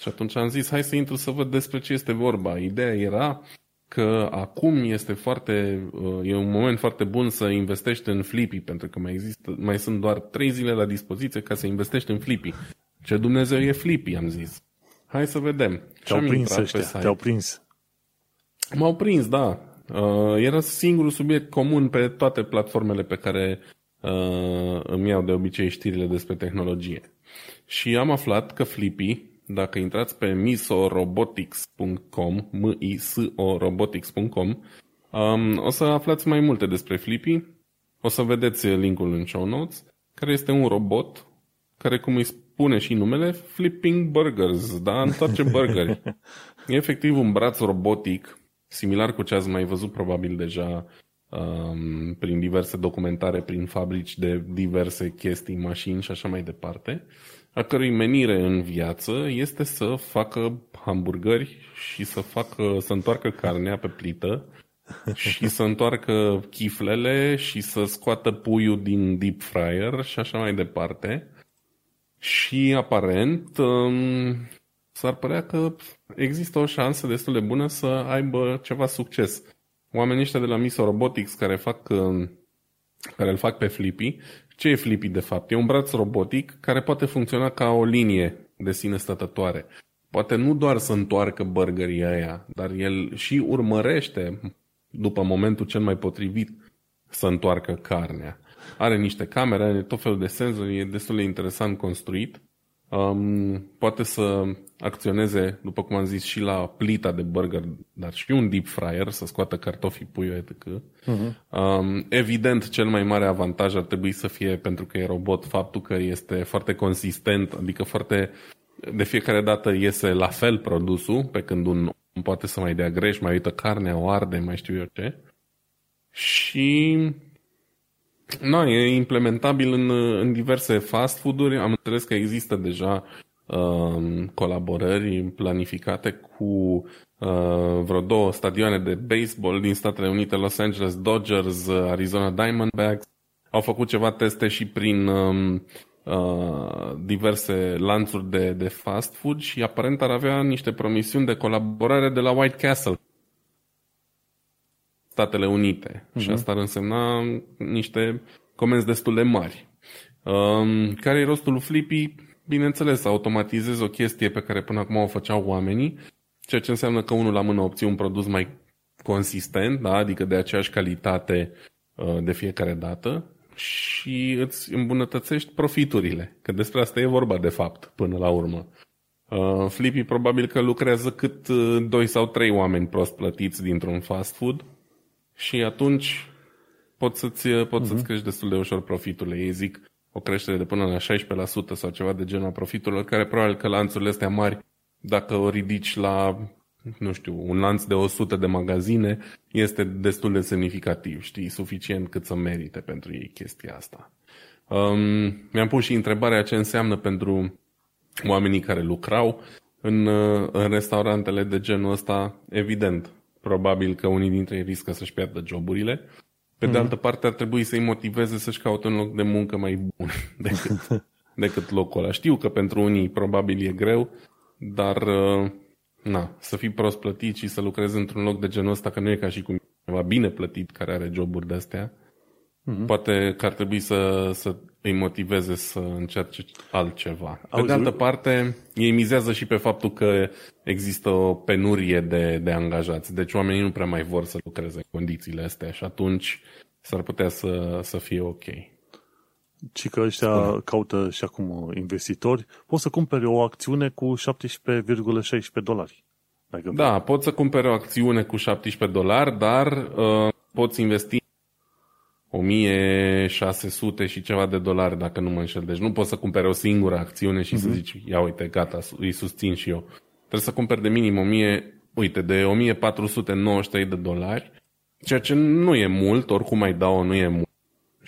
Speaker 2: Și atunci am zis, hai să intru să văd despre ce este vorba. Ideea era că acum este foarte, uh, e un moment foarte bun să investești în Flippy, pentru că mai, există, mai sunt doar trei zile la dispoziție ca să investești în Flippy. Ce Dumnezeu e Flippy, am zis. Hai să vedem.
Speaker 1: Te-au prins ăștia, te-au prins.
Speaker 2: M-au prins, da. Uh, era singurul subiect comun pe toate platformele pe care uh, îmi iau de obicei știrile despre tehnologie. Și am aflat că Flippy, dacă intrați pe misorobotics.com, m i s o robotics.com, um, o să aflați mai multe despre Flippy. O să vedeți linkul în show notes, care este un robot care, cum îi spune și numele, flipping burgers, da? Întoarce burgeri. E efectiv un braț robotic, similar cu ce ați mai văzut probabil deja um, prin diverse documentare, prin fabrici de diverse chestii, mașini și așa mai departe, a cărui menire în viață este să facă hamburgeri și să facă, să întoarcă carnea pe plită și să întoarcă chiflele și să scoată puiul din deep fryer și așa mai departe. Și aparent um, s-ar părea că există o șansă destul de bună să aibă ceva succes. Oamenii ăștia de la Miso Robotics care fac um, care îl fac pe Flippy. Ce e Flippy de fapt? E un braț robotic care poate funcționa ca o linie de sine stătătoare. Poate nu doar să întoarcă burgerii aia, dar el și urmărește după momentul cel mai potrivit să întoarcă carnea. Are niște camere, are tot felul de senzori, e destul de interesant construit. Um, poate să acționeze, după cum am zis, și la plita de burger, dar și un deep fryer, să scoată cartofii, puiul, etc. Uh-huh. Um, evident, cel mai mare avantaj ar trebui să fie, pentru că e robot, faptul că este foarte consistent, adică foarte de fiecare dată iese la fel produsul, pe când un poate să mai dea greș, mai uită carnea, o arde, mai știu eu ce. Și na, e implementabil în, în diverse fast food-uri. Am înțeles că există deja uh, colaborări planificate cu uh, vreo două stadioane de baseball din Statele Unite, Los Angeles Dodgers, Arizona Diamondbacks. Au făcut ceva teste și prin uh, Uh, diverse lanțuri de, de fast food și aparent ar avea niște promisiuni de colaborare de la White Castle, Statele Unite. Uh-huh. Și mhm. asta ar însemna niște comenzi destul de mari. Um, care e rostul Flippy? Bineînțeles, să automatizezi o chestie pe care până acum o făceau oamenii, ceea ce înseamnă că unul la mână obții un produs mai consistent, da? adică de aceeași calitate uh, de fiecare dată și îți îmbunătățești profiturile, că despre asta e vorba de fapt până la urmă. Uh, Flippy probabil că lucrează cât uh, doi sau trei oameni prost plătiți dintr-un fast food și atunci poți să-ți, uh, poți uh-huh. să-ți crești destul de ușor profiturile. Ei zic o creștere de până la 16% sau ceva de genul a profiturilor, care probabil că lanțurile astea mari, dacă o ridici la nu știu, un lanț de 100 de magazine este destul de semnificativ, știi, suficient cât să merite pentru ei chestia asta. Um, mi-am pus și întrebarea ce înseamnă pentru oamenii care lucrau în, în restaurantele de genul ăsta, evident, probabil că unii dintre ei riscă să-și pierdă joburile. Pe mm-hmm. de mhm. altă parte, ar trebui să-i motiveze să-și caute un loc de muncă mai bun decât, decât locul ăla. Știu că pentru unii probabil e greu, dar uh, na, să fii prost plătit și să lucrezi într-un loc de genul ăsta, că nu e ca și cum ceva bine plătit care are joburi de astea, mm-hmm. poate că ar trebui să, să îi motiveze să încerce altceva. Auzi, Pe de altă parte, ei mizează și pe faptul că există o penurie de, de angajați, deci oamenii nu prea mai vor să lucreze în condițiile astea și atunci s-ar putea să, să fie ok
Speaker 1: ci că ăștia Spune. caută și acum investitori, poți să cumperi o acțiune cu 17,16 dolari.
Speaker 2: Dacă da, vrei. poți să cumperi o acțiune cu 17 dolari, dar uh, poți investi 1600 și ceva de dolari, dacă nu mă înșel. Deci nu poți să cumperi o singură acțiune și uh-huh. să mhm. zici, ia uite, gata, îi susțin și eu. Trebuie să cumperi de minim 1000, uite, de 1493 de dolari, ceea ce nu e mult, oricum mai dau, nu e mult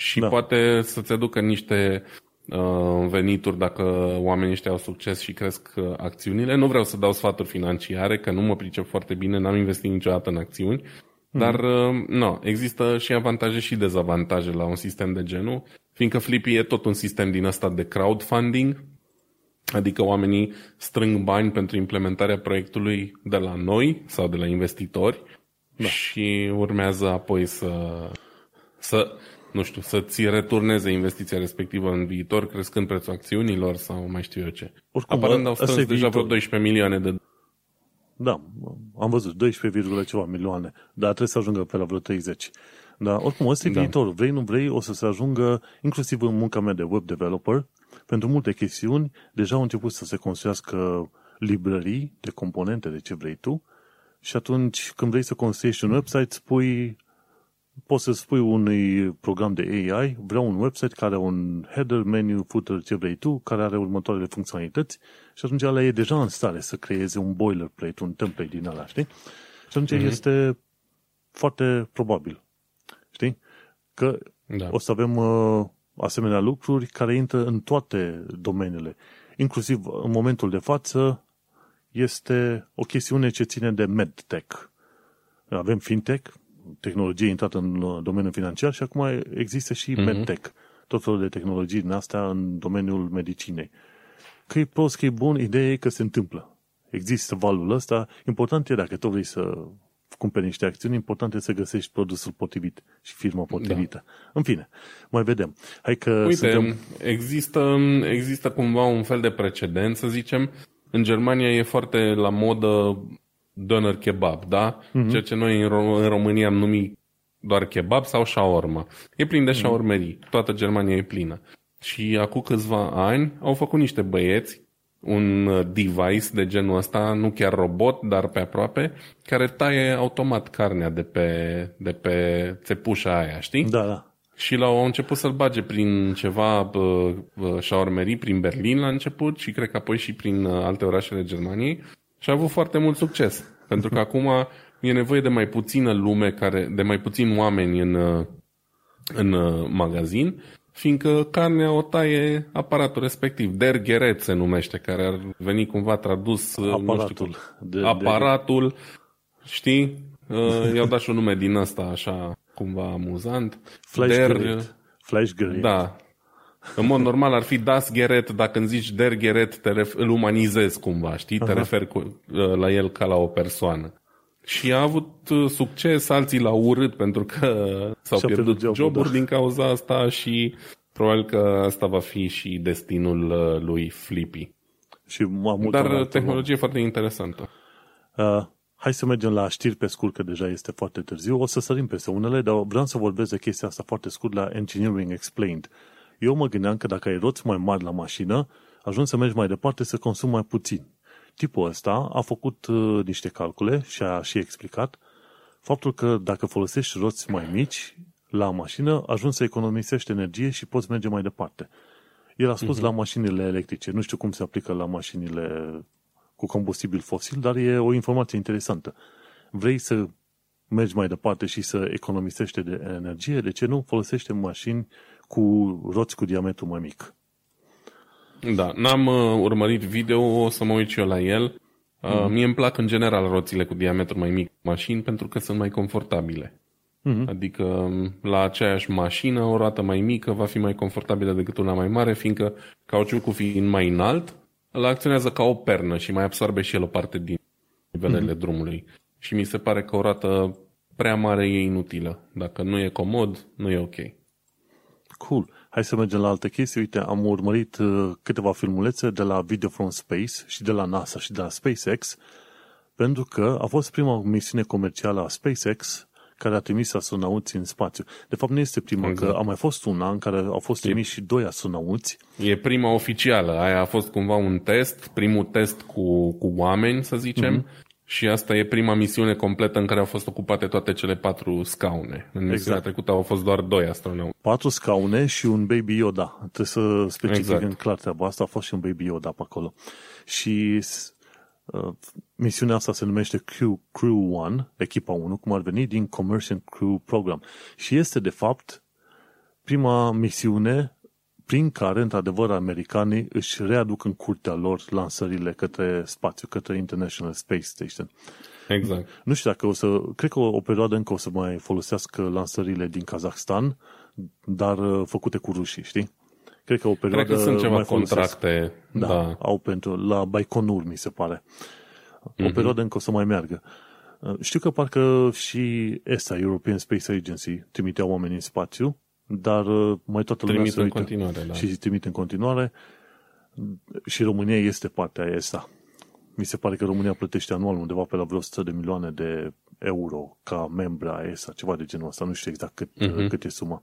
Speaker 2: și da. poate să-ți aducă niște uh, venituri dacă oamenii ăștia au succes și cresc uh, acțiunile. Nu vreau să dau sfaturi financiare, că nu mă pricep foarte bine, n-am investit niciodată în acțiuni, mm. Dar uh, no, există și avantaje și dezavantaje la un sistem de genul, fiindcă Flippy e tot un sistem din ăsta de crowdfunding, adică oamenii strâng bani pentru implementarea proiectului de la noi sau de la investitori da. și urmează apoi să, să nu știu, să-ți returneze investiția respectivă în viitor, crescând prețul acțiunilor sau mai știu eu ce. Oricum, Aparent au strâns deja vreo 12 milioane de
Speaker 1: da, am văzut 12, ceva milioane, dar trebuie să ajungă pe la vreo 30. Dar oricum, ăsta e da. viitorul. Vrei, nu vrei, o să se ajungă, inclusiv în munca mea de web developer, pentru multe chestiuni, deja au început să se construiască librării de componente de ce vrei tu și atunci când vrei să construiești un website, spui poți să spui unui program de AI, vreau un website care are un header, menu, footer, ce vrei tu, care are următoarele funcționalități și atunci ăla e deja în stare să creeze un boilerplate, un template din ăla, știi? Și atunci mm-hmm. este foarte probabil Știi? Că da. o să avem uh, asemenea lucruri care intră în toate domeniile. Inclusiv în momentul de față este o chestiune ce ține de medtech. Avem fintech, tehnologie intrată în uh, domeniul financiar și acum există și mm-hmm. medtech. Tot felul de tehnologii din astea în domeniul medicinei. Că e prost, că e bun, ideea e că se întâmplă. Există valul ăsta. Important e dacă tu vrei să cumperi niște acțiuni, important e să găsești produsul potrivit și firma potrivită. Da. În fine, mai vedem. Hai că
Speaker 2: Uite,
Speaker 1: suntem...
Speaker 2: există, există cumva un fel de precedent, să zicem. În Germania e foarte la modă doner kebab, da? Mm-hmm. Ceea ce noi în, Rom- în România am numit doar kebab sau shawarma. E plin de shawarmerii. Toată Germania e plină. Și acum câțiva ani au făcut niște băieți un uh, device de genul ăsta, nu chiar robot, dar pe aproape, care taie automat carnea de pe, de pe țepușa aia, știi?
Speaker 1: Da, da.
Speaker 2: Și l-au început să-l bage prin ceva uh, șaormerii, prin Berlin la început și cred că apoi și prin uh, alte orașele Germaniei și a avut foarte mult succes. Pentru că acum e nevoie de mai puțină lume, care, de mai puțin oameni în, uh, în uh, magazin fiindcă carnea o taie aparatul respectiv. Dergheret se numește, care ar veni cumva tradus...
Speaker 1: Aparatul.
Speaker 2: Nu știu, de, aparatul, de... știi? Uh, i-au dat și un nume din ăsta, așa, cumva amuzant.
Speaker 1: Flash Flash
Speaker 2: Da. În mod normal ar fi Das Geret, dacă îmi zici Der Geret, te ref- îl umanizezi cumva, știi? Te referi cu, uh, la el ca la o persoană. Și a avut uh, succes, alții l-au urât pentru că s-au Și pierdut joburi, joburi da. din cauza asta și probabil că asta va fi și destinul uh, lui Flippy.
Speaker 1: Și mult
Speaker 2: Dar tehnologie foarte interesantă.
Speaker 1: Uh, hai să mergem la știri pe scurt, că deja este foarte târziu. O să sărim peste unele, dar vreau să vorbesc de chestia asta foarte scurt la Engineering Explained. Eu mă gândeam că dacă ai roți mai mari la mașină, ajungi să mergi mai departe să consumi mai puțin. Tipul ăsta a făcut uh, niște calcule și a și explicat faptul că dacă folosești roți mai mici la mașină, ajungi să economisești energie și poți merge mai departe. El a spus uh-huh. la mașinile electrice, nu știu cum se aplică la mașinile cu combustibil fosil, dar e o informație interesantă. Vrei să mergi mai departe și să economisești de energie, de ce nu folosește mașini cu roți cu diametru mai mic?
Speaker 2: Da, n-am uh, urmărit video, o să mă uit și eu la el. Uh, mm. Mie îmi plac în general roțile cu diametru mai mic mașini pentru că sunt mai confortabile. Mm-hmm. Adică um, la aceeași mașină o roată mai mică va fi mai confortabilă decât una mai mare, fiindcă cauciucul fiind mai înalt, îl acționează ca o pernă și mai absorbe și el o parte din nivelele mm-hmm. drumului. Și mi se pare că o roată prea mare e inutilă. Dacă nu e comod, nu e ok.
Speaker 1: Cool. Hai să mergem la alte chestii. Uite, am urmărit uh, câteva filmulețe de la Video from Space și de la NASA și de la SpaceX, pentru că a fost prima misiune comercială a SpaceX care a trimis astronauți în spațiu. De fapt, nu este prima, exact. că a mai fost una în care au fost trimis e, și doi astronauți.
Speaker 2: E prima oficială. Aia a fost cumva un test, primul test cu, cu oameni, să zicem, mm-hmm. Și asta e prima misiune completă în care au fost ocupate toate cele patru scaune. În misiunea exact. trecută au fost doar doi astronauti.
Speaker 1: Patru scaune și un Baby Yoda. Trebuie să specificăm exact. clar treaba asta. A fost și un Baby Yoda pe acolo. Și uh, misiunea asta se numește Crew, Crew 1, echipa 1, cum ar veni, din Commercial Crew Program. Și este, de fapt, prima misiune prin care, într-adevăr, americanii își readuc în curtea lor lansările către spațiu, către International Space Station.
Speaker 2: Exact.
Speaker 1: Nu știu dacă o să, cred că o, o perioadă încă o să mai folosească lansările din Kazakhstan, dar uh, făcute cu rușii, știi? Cred că o perioadă
Speaker 2: Cred că sunt ceva mai contracte.
Speaker 1: Da, da, au pentru, la Baikonur, mi se pare. O mm-hmm. perioadă încă o să mai meargă. Uh, știu că parcă și ESA, European Space Agency, trimitea oameni în spațiu, dar uh, mai toată lumea
Speaker 2: trimit se uită. în continuare, da.
Speaker 1: Și trimit în continuare. Și România este partea ESA. Mi se pare că România plătește anual undeva pe la vreo 100 de milioane de euro ca membra ESA, ceva de genul ăsta, nu știu exact cât, uh-huh. cât e suma.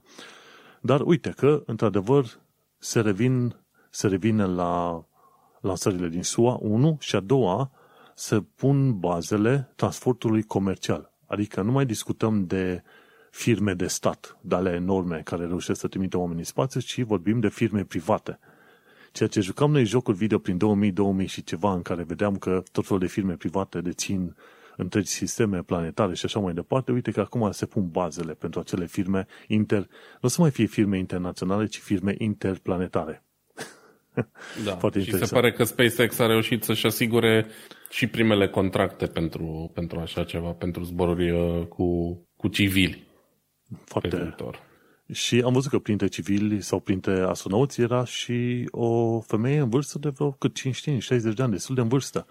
Speaker 1: Dar uite că, într-adevăr, se, revin, se revine la lansările din SUA, 1, și a doua, se pun bazele transportului comercial. Adică nu mai discutăm de firme de stat, de ale enorme, care reușesc să trimită oamenii în spațiu, ci vorbim de firme private. Ceea ce jucam noi jocuri video prin 2000, 2000 și ceva, în care vedeam că tot felul de firme private dețin întregi sisteme planetare și așa mai departe, uite că acum se pun bazele pentru acele firme inter... Nu o să mai fie firme internaționale, ci firme interplanetare.
Speaker 2: Da, Foarte și interesant. se pare că SpaceX a reușit să-și asigure și primele contracte pentru, pentru așa ceva, pentru zboruri uh, cu, cu civili.
Speaker 1: Foarte. Pe viitor. Și am văzut că printre civili sau printre astronauți era și o femeie în vârstă de vreo cât 55, 60 de ani, destul de în vârstă.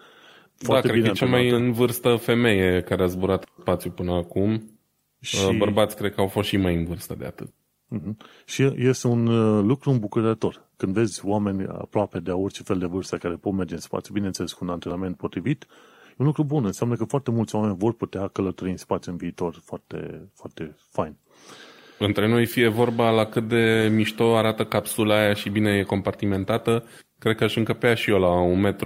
Speaker 2: Foarte da, cred că e cea mai în vârstă femeie care a zburat spațiu până acum. Și... Uh, bărbați cred că au fost și mai în vârstă de atât.
Speaker 1: Uh-huh. Și este un uh, lucru îmbucurător. Când vezi oameni aproape de orice fel de vârstă care pot merge în spațiu, bineînțeles cu un antrenament potrivit, e un lucru bun. Înseamnă că foarte mulți oameni vor putea călători în spațiu în viitor. Foarte, foarte fain.
Speaker 2: Între noi fie vorba la cât de mișto arată capsula aia și bine e compartimentată, cred că aș încăpea și eu la 1,95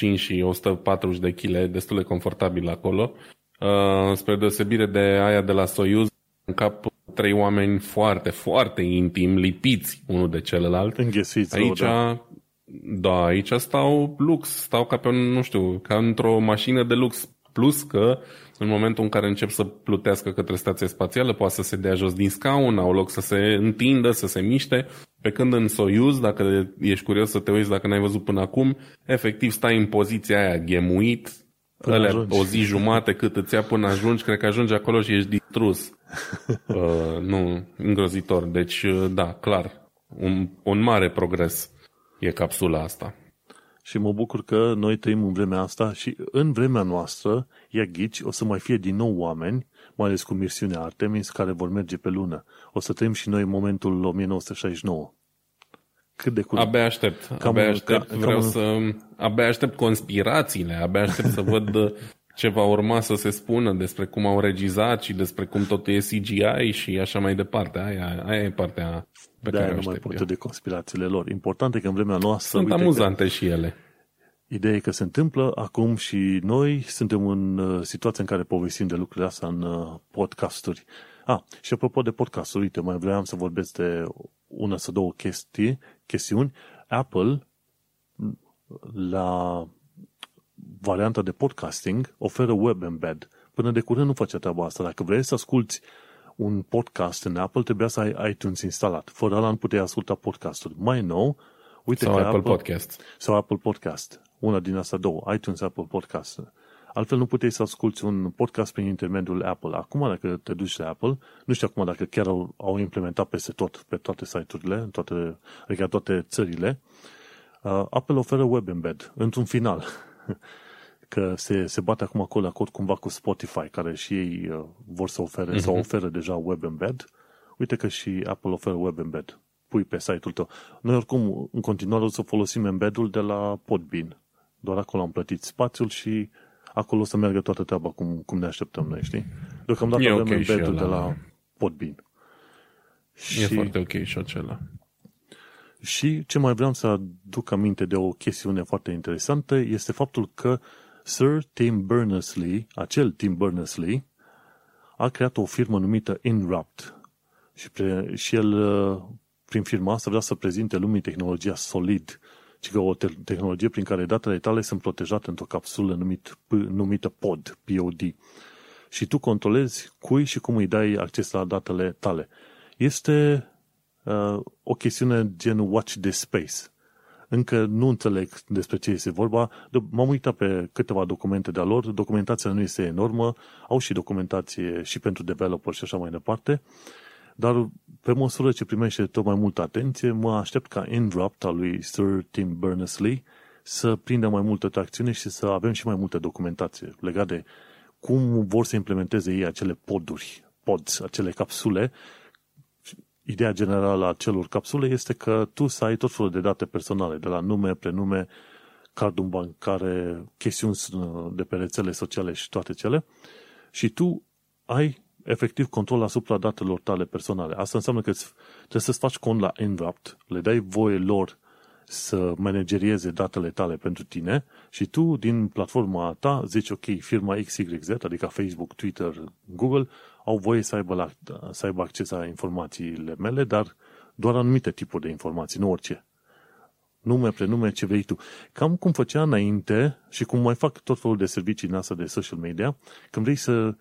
Speaker 2: m și 140 de kg, destul de confortabil acolo. Uh, spre deosebire de aia de la Soyuz, în cap trei oameni foarte, foarte intim, lipiți unul de celălalt.
Speaker 1: Înghesiți,
Speaker 2: aici,
Speaker 1: da.
Speaker 2: da, aici stau lux, stau ca pe un, nu știu, ca într-o mașină de lux. Plus că în momentul în care încep să plutească către stația spațială, poate să se dea jos din scaun, au loc să se întindă, să se miște, pe când în Soyuz, dacă ești curios să te uiți dacă n-ai văzut până acum, efectiv stai în poziția aia ghemuit, alea, o zi jumate cât îți ia până ajungi, cred că ajungi acolo și ești distrus. uh, nu, îngrozitor. Deci, uh, da, clar, un, un mare progres e capsula asta.
Speaker 1: Și mă bucur că noi trăim în vremea asta și în vremea noastră, ia ghici, o să mai fie din nou oameni, mai ales cu misiunea Artemis, care vor merge pe lună. O să trăim și noi momentul 1969. Cât de curând.
Speaker 2: Abia aștept. Cam, abia aștept. Ca, vreau cam... să... Abia aștept conspirațiile. Abia aștept să văd ce va urma să se spună despre cum au regizat și despre cum totul e CGI și așa mai departe. Aia, aia e partea pe
Speaker 1: de
Speaker 2: care
Speaker 1: nu mai pot de conspirațiile lor. Important e că în vremea noastră...
Speaker 2: Sunt amuzante că... și ele.
Speaker 1: Ideea e că se întâmplă acum și noi suntem în uh, situația în care povestim de lucrurile astea în uh, podcasturi. Ah, și apropo de podcasturi, uite, mai vreau să vorbesc de una sau două chestii, chestiuni. Apple, la varianta de podcasting, oferă web embed. Până de curând nu face treaba asta. Dacă vrei să asculti un podcast în Apple, trebuia să ai iTunes instalat. Fără ăla nu puteai asculta podcasturi. Mai nou, uite
Speaker 2: sau
Speaker 1: că
Speaker 2: Apple, Apple Podcast.
Speaker 1: Sau Apple Podcast. Una din astea două. iTunes, Apple Podcast. Altfel nu puteai să asculti un podcast prin intermediul Apple. Acum, dacă te duci la Apple, nu știu acum dacă chiar au, au implementat peste tot, pe toate site-urile, în toate, adică toate țările, uh, Apple oferă web embed, într-un final. că se, se bate acum acolo acord cumva cu Spotify, care și ei uh, vor să ofere uh-huh. sau oferă deja web embed. Uite că și Apple oferă web embed. Pui pe site-ul tău. Noi oricum, în continuare o să folosim embedul de la Podbean. Doar acolo am plătit spațiul și acolo o să meargă toată treaba cum, cum ne așteptăm noi, știi? Deocamdată e avem okay embedul de la Podbean.
Speaker 2: E și... foarte ok și acela.
Speaker 1: Și ce mai vreau să aduc aminte de o chestiune foarte interesantă este faptul că Sir Tim Berners-Lee, acel Tim Berners-Lee, a creat o firmă numită Inrupt. Și, pre, și el, uh, prin firma asta, vrea să prezinte lumii tehnologia Solid, ci că o te- tehnologie prin care datele tale sunt protejate într-o capsulă numit, numită POD, POD. Și tu controlezi cui și cum îi dai acces la datele tale. Este uh, o chestiune gen Watch the Space. Încă nu înțeleg despre ce este vorba. M-am uitat pe câteva documente de-a lor. Documentația nu este enormă. Au și documentație și pentru developer și așa mai departe. Dar pe măsură ce primește tot mai multă atenție, mă aștept ca Indrupt al lui Sir Tim Berners-Lee să prindă mai multă tracțiune și să avem și mai multă documentație legată de cum vor să implementeze ei acele poduri, pods, acele capsule ideea generală a celor capsule este că tu să ai tot felul de date personale, de la nume, prenume, cardul bancare, chestiuni de pe rețele sociale și toate cele, și tu ai efectiv control asupra datelor tale personale. Asta înseamnă că trebuie să-ți faci cont la Enwrapped, le dai voie lor să managerieze datele tale pentru tine și tu, din platforma ta, zici, ok, firma XYZ, adică Facebook, Twitter, Google, au voie să aibă, la, să aibă acces la informațiile mele, dar doar anumite tipuri de informații, nu orice. nume, prenume, ce vrei tu. Cam cum făcea înainte și cum mai fac tot felul de servicii în asta de social media, când vrei să,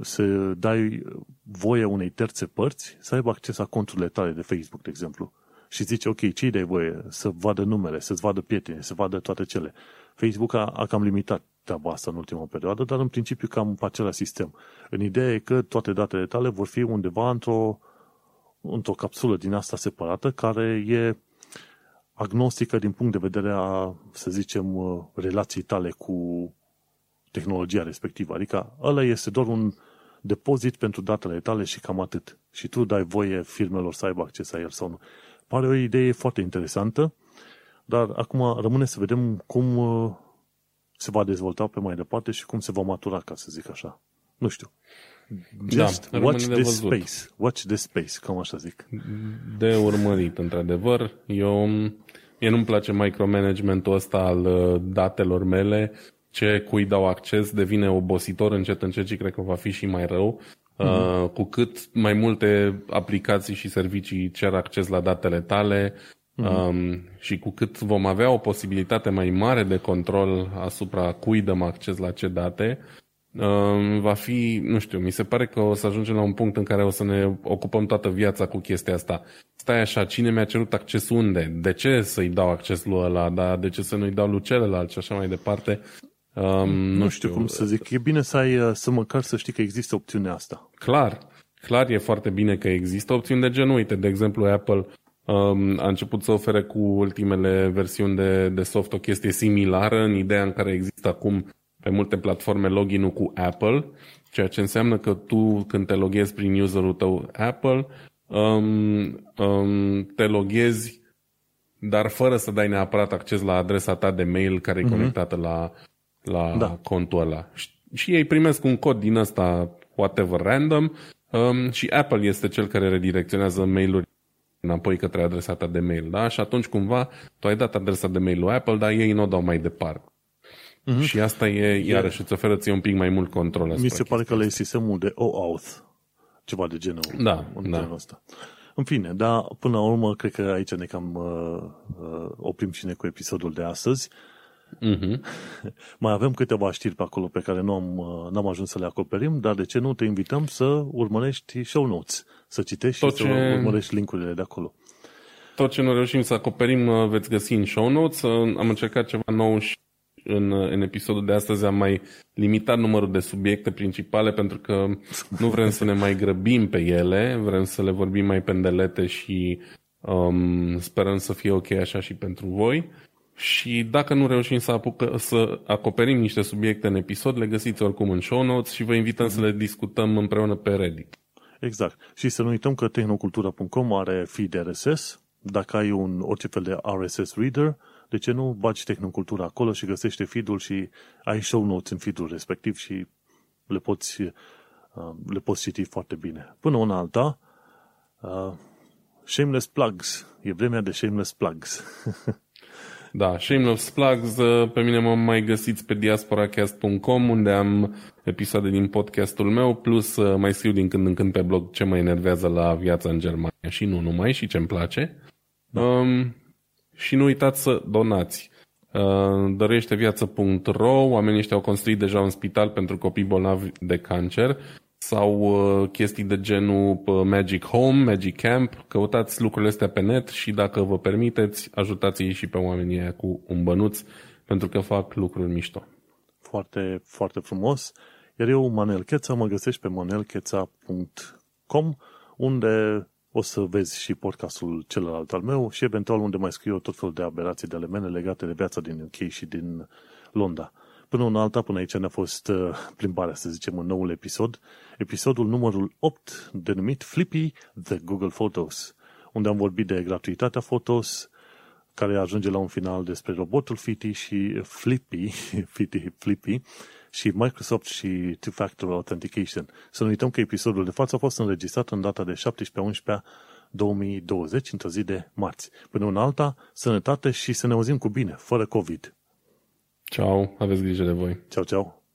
Speaker 1: să dai voie unei terțe părți să aibă acces la conturile tale de Facebook, de exemplu. Și zici, ok, ce dai voie? Să vadă numele, să-ți vadă prieteni, să vadă toate cele. Facebook a, a cam limitat treaba asta în ultima perioadă, dar în principiu cam pe același sistem. În ideea e că toate datele tale vor fi undeva într-o, într-o capsulă din asta separată care e agnostică din punct de vedere a, să zicem, uh, relației tale cu tehnologia respectivă. Adică ăla este doar un depozit pentru datele tale și cam atât. Și tu dai voie firmelor să aibă acces la el sau nu. Pare o idee foarte interesantă, dar acum rămâne să vedem cum uh, se va dezvolta pe mai departe și cum se va matura, ca să zic așa. Nu știu. Just da, watch this space. Watch this space, cam așa zic.
Speaker 2: De urmărit, într-adevăr. Eu, mie nu-mi place micromanagementul ăsta al uh, datelor mele. Ce cui dau acces devine obositor încet încet și cred că va fi și mai rău. Mm-hmm. Uh, cu cât mai multe aplicații și servicii cer acces la datele tale, Mm-hmm. Um, și cu cât vom avea o posibilitate mai mare de control asupra cui dăm acces la ce date, um, va fi, nu știu, mi se pare că o să ajungem la un punct în care o să ne ocupăm toată viața cu chestia asta. Stai așa, cine mi-a cerut acces unde? De ce să-i dau acces lui ăla? Da, de ce să nu-i dau lui celălalt și așa mai departe?
Speaker 1: Um, nu, nu știu, știu cum să zic. E bine să ai, să măcar să știi că există opțiunea asta.
Speaker 2: Clar. Clar e foarte bine că există opțiuni de genul. Uite, de exemplu, Apple um, a început să ofere cu ultimele versiuni de, de soft o chestie similară în ideea în care există acum pe multe platforme login-ul cu Apple, ceea ce înseamnă că tu când te loghezi prin userul tău Apple, um, um, te loghezi dar fără să dai neapărat acces la adresa ta de mail care e mm-hmm. conectată la, la da. contul ăla. Și ei primesc un cod din ăsta, whatever, random, um, și Apple este cel care redirecționează mail-uri înapoi către adresa ta de mail, da? Și atunci cumva tu ai dat adresa de mail lui Apple, dar ei nu o dau mai departe. Mm-hmm. Și asta e, iarăși, îți oferă ție un pic mai mult control
Speaker 1: Mi se pare că le sistemul de OAuth, ceva de genul.
Speaker 2: Da, în da. Ăsta.
Speaker 1: În fine, dar până la urmă, cred că aici ne cam uh, uh, oprim și ne cu episodul de astăzi. Uh-huh. Mai avem câteva știri pe acolo pe care nu am, uh, n-am ajuns să le acoperim, dar de ce nu te invităm să urmărești show notes, să citești Tot și ce... să urmărești linkurile de acolo.
Speaker 2: Tot ce nu reușim să acoperim uh, veți găsi în show notes. Uh, am încercat ceva nou și în, în episodul de astăzi am mai limitat numărul de subiecte principale pentru că nu vrem să ne mai grăbim pe ele, vrem să le vorbim mai pendelete și um, sperăm să fie ok așa și pentru voi. Și dacă nu reușim să, apucă, să acoperim niște subiecte în episod, le găsiți oricum în show notes și vă invităm mm-hmm. să le discutăm împreună pe Reddit.
Speaker 1: Exact. Și să nu uităm că tehnocultura.com are feed RSS. Dacă ai un orice fel de RSS reader, de ce nu bagi tehnocultura acolo și găsește feed-ul și ai show notes în feed-ul respectiv și le poți, uh, le poți citi foarte bine. Până una alta, uh, shameless plugs. E vremea de shameless plugs.
Speaker 2: Da, Shameless Plugs, uh, pe mine mă mai găsiți pe diasporacast.com unde am episoade din podcastul meu, plus uh, mai scriu din când în când pe blog ce mă enervează la viața în Germania și nu numai și ce-mi place. Da. Um, și nu uitați să donați. Uh, dăruieșteviață.ro Oamenii ăștia au construit deja un spital pentru copii bolnavi de cancer sau uh, chestii de genul uh, Magic Home, Magic Camp. Căutați lucrurile astea pe net și dacă vă permiteți, ajutați-i și pe oamenii aia cu un bănuț pentru că fac lucruri mișto.
Speaker 1: Foarte, foarte frumos. Iar eu, Manel Cheța, mă găsești pe manelcheța.com unde o să vezi și podcastul celălalt al meu și eventual unde mai scriu eu tot felul de aberații de ale mele legate de viața din UK și din Londra. Până una alta, până aici ne-a fost uh, plimbarea, să zicem, în noul episod. Episodul numărul 8, denumit Flippy The Google Photos, unde am vorbit de gratuitatea Photos, care ajunge la un final despre robotul Fiti și Flippy, Fiti, Flippy, și Microsoft și Two-Factor Authentication. Să nu uităm că episodul de față a fost înregistrat în data de 17-11 2020, într-o zi de marți. Până una alta, sănătate și să ne auzim cu bine, fără COVID.
Speaker 2: Ciao, aveți grijă de voi.
Speaker 1: Ciao, ciao.